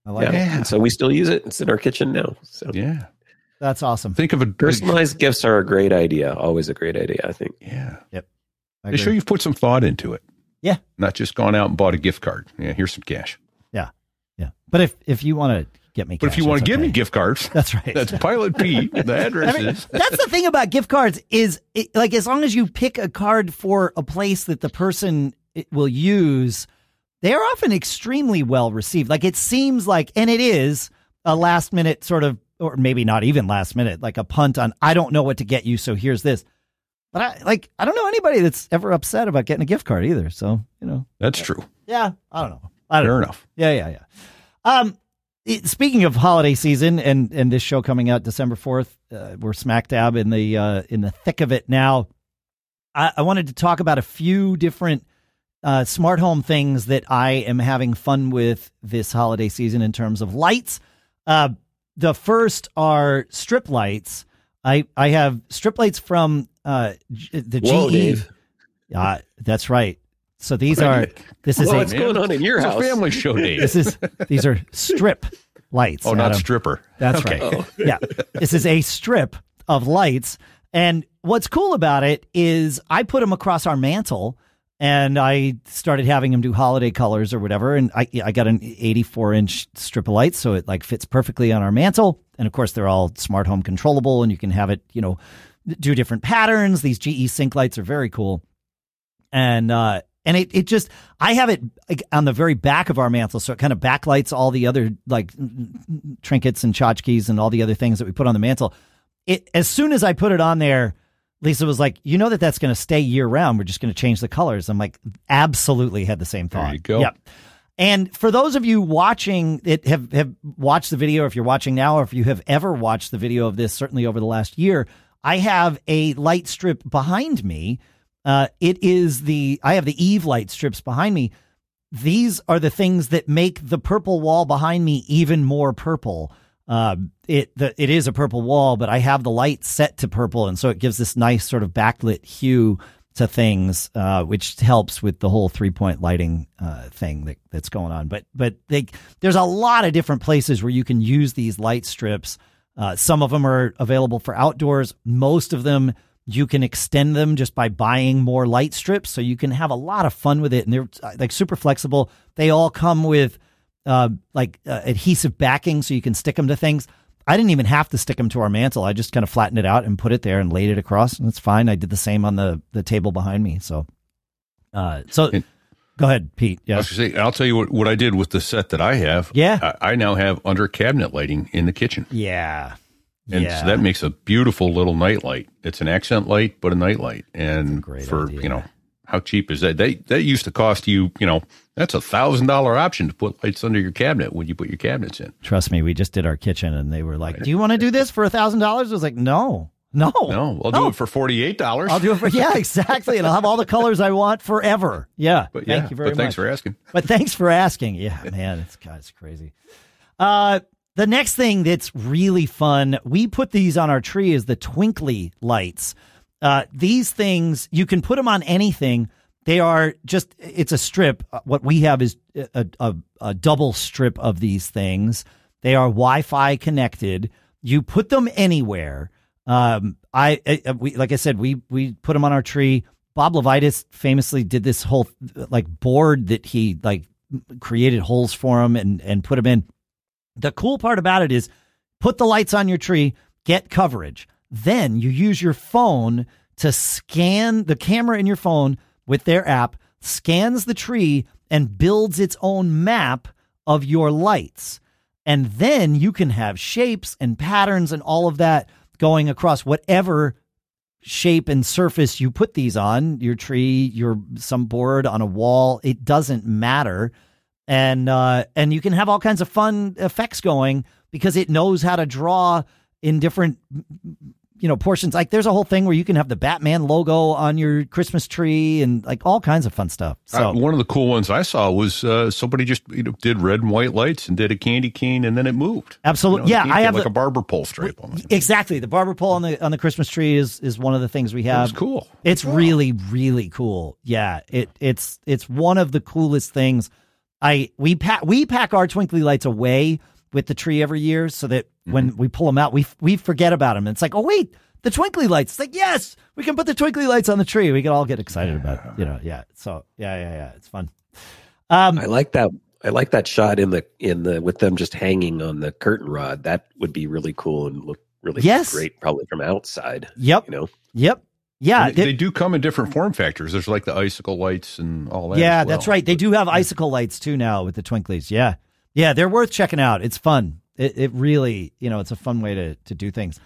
I like yeah. it. And so we still use it. It's in our kitchen now. So Yeah. That's awesome. Think of a personalized gifts are a great idea. Always a great idea, I think. Yeah. I They show agree. you've put some thought into it. Yeah. Not just gone out and bought a gift card. Yeah. Here's some cash. Yeah, Yeah. but if if you want to get me, But if you want to give me gift cards, <laughs> that's right. that's Pilot Pete. <laughs> The address I mean, is. that's the thing about gift cards is it, like as long as you pick a card for a place that the person will use, they are often extremely well received. Like it seems like, and it is a last minute sort of, or maybe not even last minute, like a punt on. I don't know what to get you, so here's this. But I like I don't know anybody that's ever upset about getting a gift card either. So you know, That's true. yeah, I don't know. I don't Fair know. enough. Yeah, yeah, yeah. Um, it- speaking of holiday season and and this show coming out December fourth, uh, we're smack dab in the uh, in the thick of it now. I, I wanted to talk about a few different uh, smart home things that I am having fun with this holiday season in terms of lights. Uh, the first are strip lights. I I have strip lights from uh, the Whoa, GE. Dave. Uh, that's right. So these are this is Whoa, a what's going on in your It's house? a family show, <laughs> Dave. this is these are strip lights. oh, not stripper. That's okay. right. yeah. This is a strip of lights. And what's cool about it is I put them across our mantle and I started having them do holiday colors or whatever. And I, I got an 84 inch strip of lights. So it like fits perfectly on our mantle. And of course, they're all smart home controllable and you can have it, you know, do different patterns. These GE Cync lights are very cool. And, uh, and it, it just I have it like, on the very back of our mantle, so it kind of backlights all the other like trinkets and tchotchkes and all the other things that we put on the mantle. It as soon as I put it on there, Lisa was like, "You know that that's going to stay year round. We're just going to change the colors." I'm like, "Absolutely." Had the same thought. There you go. Yep. And for those of you watching it, have have watched the video, if you're watching now, or if you have ever watched the video of this, certainly over the last year, I have a light strip behind me. Uh, it is the I have the Eve light strips behind me. These are the things that make the purple wall behind me even more purple. Uh, it the, it is a purple wall, but I have the light set to purple, and so it gives this nice sort of backlit hue to things, uh, which helps with the whole three point lighting uh, thing that, that's going on. But but they, there's a lot of different places where you can use these light strips. Uh, some of them are available for outdoors. Most of them you can extend them just by buying more light strips, so you can have a lot of fun with it. And they're uh, like super flexible. They all come with uh, like uh, adhesive backing, so you can stick them to things. I didn't even have to stick them to our mantle. I just kind of flattened it out and put it there and laid it across, and it's fine. I did the same on the the table behind me. So, uh, so go ahead, Pete. I Yeah, was gonna say, I'll tell you what, what I did with the set that I have. Yeah. I, I now have under cabinet lighting in the kitchen. yeah, And yeah. so that makes a beautiful little night light. It's an accent light, but a night light. And for, idea. you know, how cheap is that? They, that used to cost you, you know, that's a thousand dollar option to put lights under your cabinet when you put your cabinets in. Trust me, we just did our kitchen, and they were like, "Do you want to do this for a thousand dollars?" I was like, "No, no, No, I'll no. do it for $48. I'll do it for yeah, exactly, and I'll have all the colors I want forever." <laughs> Yeah, but yeah, thank you very much. but thanks much. for asking. But thanks for asking. Yeah, man, it's God, it's crazy. Uh, the next thing that's really fun, we put these on our tree is the twinkly lights. Uh, these things you can put them on anything. They are just it's a strip. What we have is a, a, a double strip of these things. They are Wi-Fi connected. You put them anywhere. Um, I, I we like I said, we we put them on our tree. Bob LeVitus famously did this whole like board that he like created holes for them and and put them in. The cool part about it is put the lights on your tree, get coverage. Then you use your phone to scan the camera in your phone with their app, scans the tree and builds its own map of your lights. And then you can have shapes and patterns and all of that going across whatever shape and surface you put these on your tree, your some board on a wall. It doesn't matter and uh, and you can have all kinds of fun effects going because it knows how to draw in different you know portions. Like there's a whole thing where you can have the Batman logo on your Christmas tree and like all kinds of fun stuff. So Uh, one of the cool ones I saw was uh, somebody just you know, did red and white lights and did a candy cane and then it moved. Absolutely. You know, Yeah, I have like the- a barber pole stripe on it. exactly the barber pole on the on the Christmas tree is is one of the things we have. was cool. It's really really cool. Yeah, it it's it's one of the coolest things. I we pack we pack our twinkly lights away with the tree every year so that when we pull them out, we we forget about them. It's like, oh wait, the twinkly lights. It's like yes, we can put the twinkly lights on the tree. We can all get excited about it, you know. Yeah. So yeah, yeah, yeah. It's fun. Um, I like that. I like that shot in the in the with them just hanging on the curtain rod. That would be really cool and look really Yes. great, probably from outside. yep. You know, Yep. Yeah. They, it- they do come in different form factors. There's like the icicle lights and all that. yeah, as well. that's right. They do have icicle lights too now with the twinklies. Yeah, yeah, they're worth checking out. It's fun. It, it really, you know, it's a fun way to to do things. They're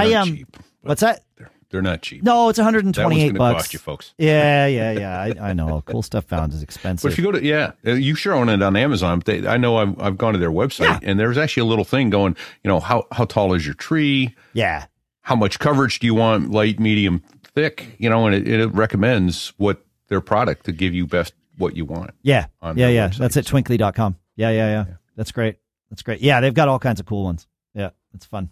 I am. cheap, what's that? They're, they're not cheap. No, it's that one's 128 gonna bucks. cost you, folks. Yeah, yeah, <laughs> yeah. I, I know. Cool stuff found is expensive. But if you go to yeah, uh, you sure own it on Amazon. But they, I know I've I've gone to their website Yeah. and there's actually a little thing going. You know how how tall is your tree? yeah, How much coverage do you want? Light, medium, thick? You know, and it, it recommends what their product to give you best what you want. Yeah. Yeah, yeah. website, That's at twinkly.com. Yeah, yeah, yeah, That's great. That's great. Yeah, they've got all kinds of cool ones. Yeah, it's fun.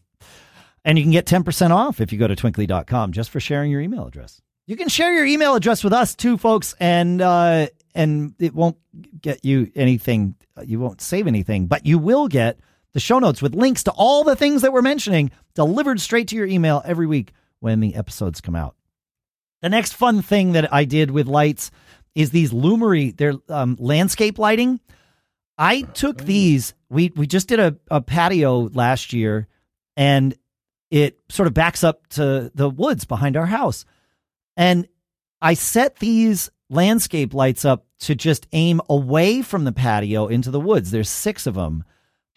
And you can get 10% off if you go to twinkly.com just for sharing your email address. You can share your email address with us too, folks, and uh, and it won't get you anything. You won't save anything, but you will get the show notes with links to all the things that we're mentioning delivered straight to your email every week when the episodes come out. The next fun thing that I did with lights is these Lumary, they're um, landscape lighting. I took these. We we just did a, a patio last year, and it sort of backs up to the woods behind our house. And I set these landscape lights up to just aim away from the patio into the woods. There's six of them.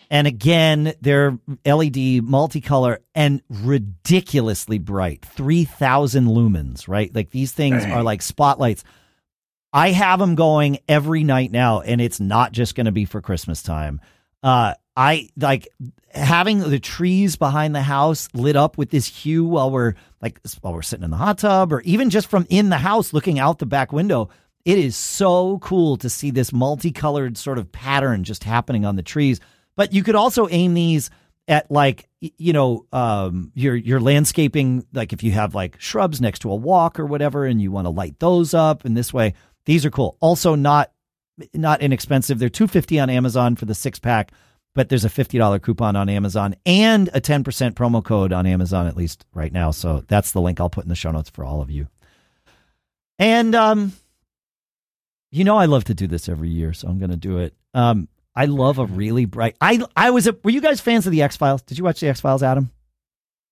And again, they're LED multicolor and ridiculously bright 3000 lumens, right? Like these things are like spotlights. I have them going every night now, and it's not just going to be for Christmas time. Uh, I like having the trees behind the house lit up with this hue while we're like while we're sitting in the hot tub, or even just from in the house looking out the back window. It is so cool to see this multicolored sort of pattern just happening on the trees. But you could also aim these at like you know um your your landscaping like if you have like shrubs next to a walk or whatever and you want to light those up in this way these are cool also not not inexpensive they're 250 on amazon for the six pack but there's a $50 coupon on amazon and a 10% promo code on amazon at least right now so that's the link i'll put in the show notes for all of you and um you know i love to do this every year so i'm going to do it um I love a really bright. I I was a. Were you guys fans of the X Files? Did you watch the X Files, Adam?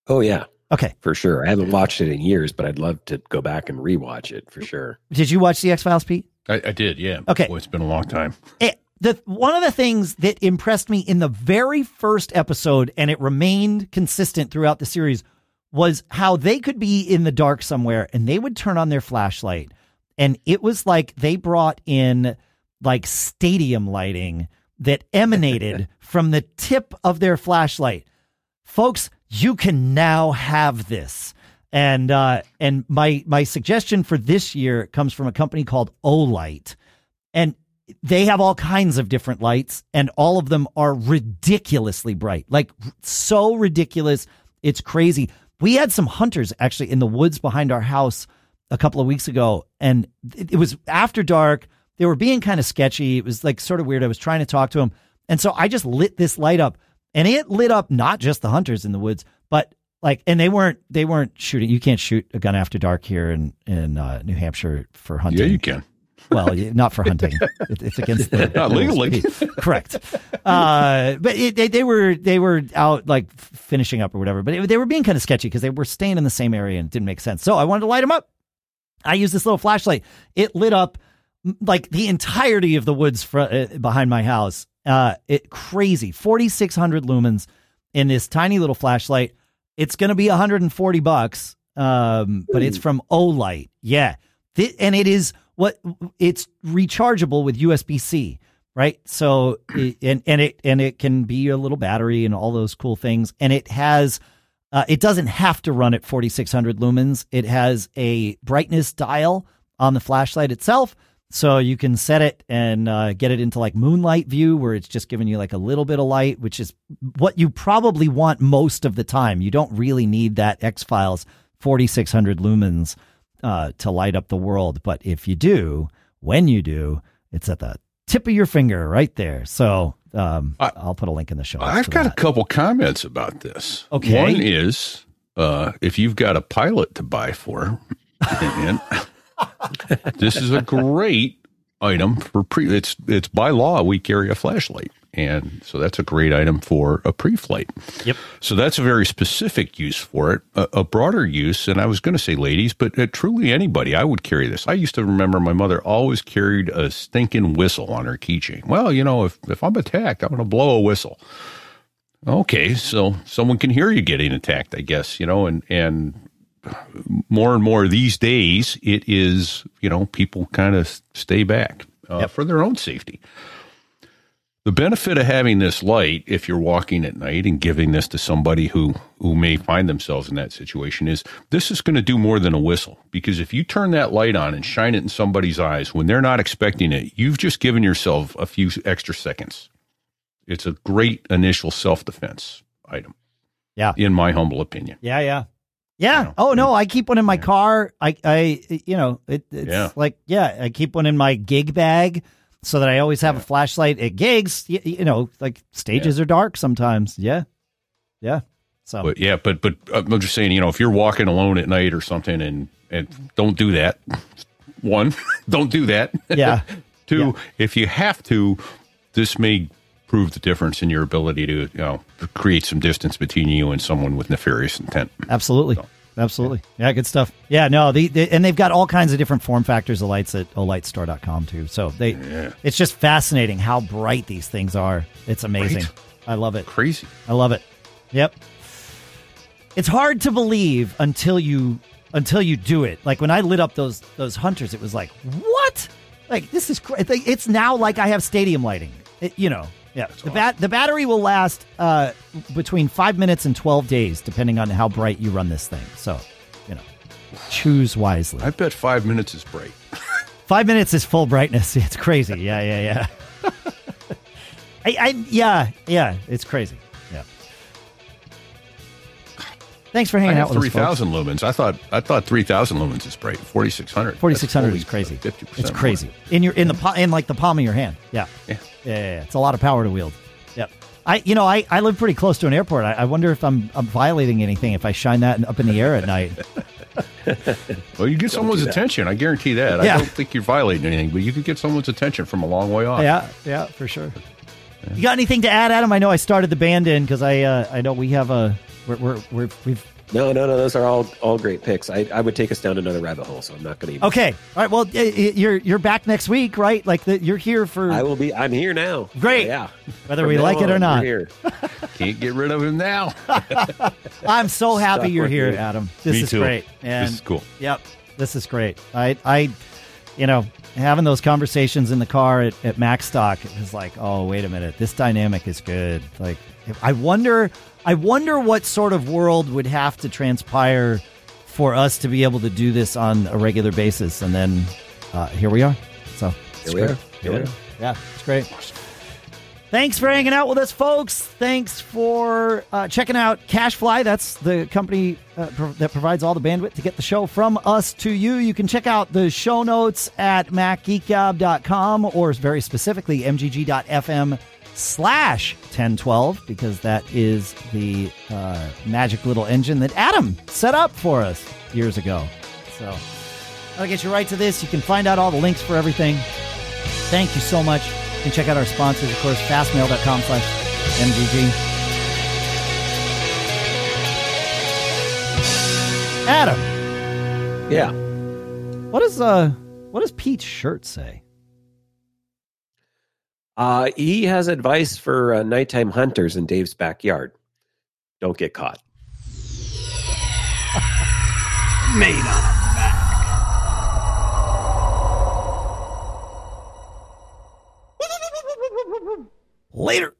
Oh yeah, Okay. for sure. I haven't watched it in years, but I'd love to go back and rewatch it for sure. Did you watch the X Files, Pete? I, I did, yeah. Okay. Boy, it's been a long time. It, the one of the things that impressed me in the very first episode, and it remained consistent throughout the series, was how they could be in the dark somewhere and they would turn on their flashlight, and it was like they brought in like stadium lighting that emanated <laughs> from the tip of their flashlight. Folks, you can now have this. And uh, and my my suggestion for this year comes from a company called Olight, and they have all kinds of different lights, and all of them are ridiculously bright, like so ridiculous, it's crazy. We had some hunters actually in the woods behind our house a couple of weeks ago, and it it was after dark. They were being kind of sketchy. It was like sort of weird. I was trying to talk to them, and so I just lit this light up, and it lit up not just the hunters in the woods, but like, and they weren't they weren't shooting. You can't shoot a gun after dark here in in uh, New Hampshire for hunting. Yeah, you can. Well, not for hunting. It's against the <laughs> Not legally. <laughs> Correct. Uh, but it, they, they were they were out like finishing up or whatever. But it, they were being kind of sketchy because they were staying in the same area and it didn't make sense. So I wanted to light them up. I used this little flashlight. It lit up like the entirety of the woods fr- uh, behind my house. Uh, it crazy forty six hundred lumens in this tiny little flashlight. It's going to be 140 bucks. Um, but it's from Olight. Yeah. Thi- and it is what it's rechargeable with USB C, right? So, <clears throat> it- and, and it, and it can be a little battery and all those cool things. And it has, uh, it doesn't have to run at 4600 lumens. It has a brightness dial on the flashlight itself. So you can set it and uh, get it into like moonlight view where it's just giving you like a little bit of light, which is what you probably want most of the time. You don't really need that X Files 4600 lumens uh, to light up the world. But if you do, when you do, it's at the tip of your finger right there. So um, I- I'll put a link in the show. I've got a couple comments about this. Okay. One is uh, if you've got a pilot to buy for, <laughs> and this is a great item for pre. It's it's by law we carry a flashlight, and so that's a great item for a pre-flight. Yep. So that's a very specific use for it. A, a broader use, and I was going to say ladies, but uh, truly anybody, I would carry this. I used to remember my mother always carried a stinking whistle on her keychain. Well, you know, if if I'm attacked, I'm going to blow a whistle. Okay, so someone can hear you getting attacked, I guess, you know, and and more and more these days, it is you know people kind of stay back uh, for their own safety. The benefit of having this light, if you're walking at night and giving this to somebody who, who may find themselves in that situation, is this is going to do more than a whistle. Because if you turn that light on and shine it in somebody's eyes when they're not expecting it, you've just given yourself a few extra seconds. It's a great initial self defense item. Yeah. In my humble opinion. Yeah, yeah. Yeah. Oh no, I keep one in my car. I, I, you know, it, it's Yeah. like, yeah, I keep one in my gig bag so that I always have a flashlight at gigs. You, you know, like stages are dark sometimes. Yeah, yeah. So But yeah, but but uh, I'm just saying, you know, if you're walking alone at night or something, and and don't do that. <laughs> One, <laughs> don't do that. yeah, <laughs> Two, Yeah. if you have to, this may prove the difference in your ability to, you know, create some distance between you and someone with nefarious intent. absolutely, absolutely. Yeah, good stuff. Yeah, no, the, the and they've got all kinds of different form factors of lights at olightstore.com too. So they, it's just fascinating how bright these things are. It's amazing. Right. I love it. Crazy. I love it. Yep. It's hard to believe until you until you do it. Like when I lit up those those hunters, it was like, what? Like this is cra- like, it's now like I have stadium lighting. It, you know, yeah. The bat the battery will last uh, between five minutes and twelve days, depending on how bright you run this thing. So, you know, choose wisely. I bet five minutes is bright. <laughs> Five minutes is full brightness. It's crazy. Yeah, yeah, yeah. <laughs> I, I, yeah, yeah. It's crazy. Thanks for hanging out with three us, folks. thousand lumens. I thought I thought three thousand lumens is bright. Forty six hundred. 4600 is crazy. Fifty percent. It's crazy. In your in the in like the palm of your hand. Yeah. Yeah. Yeah, yeah, yeah. It's a lot of power to wield. Yep. I you know I, I live pretty close to an airport. I, I wonder if I'm I'm violating anything if I shine that up in the air at night. <laughs> Well, you get someone's attention. I guarantee that. Yeah. I don't think you're violating anything, but you could get someone's attention from a long way off. Yeah, yeah, for sure. You got anything to add, Adam? I know I started the band in because I uh, I know we have a we're we're, we're we've No, no, no. Those are all all great picks. I, I would take us down another rabbit hole, so I'm not going to. okay. All right. Well, y- y- you're you're back next week, right? Like the, you're here for I will be. I'm here now. Great. Yeah. whether From we now like it or not. here. <laughs> Can't get rid of him now. <laughs> I'm so happy Stuck you're here, you. Adam. This Me is too. great. And This is cool. Yep. This is great. I, I, you know, having those conversations in the car at, at MacStock it was like, oh, wait a minute, this dynamic is good. Like, I wonder, I wonder what sort of world would have to transpire for us to be able to do this on a regular basis. And then uh, here we are. So Here we great. are. Here we Yeah. are. Yeah, it's great. Thanks for hanging out with us, folks. Thanks for uh, checking out Cashfly. That's the company uh, pro- that provides all the bandwidth to get the show from us to you. You can check out the show notes at macgeekgab.com or very specifically mgg.fm slash 1012 because that is the uh, magic little engine that Adam set up for us years ago. So I'll get you right to this. You can find out all the links for everything. Thank you so much. You can check out our sponsors, of course, fastmail.com slash MGG. Adam, Yeah. what does uh what does Pete's shirt say? Uh, he has advice for uh, nighttime hunters in Dave's backyard. Don't get caught. <laughs> Made on. Later.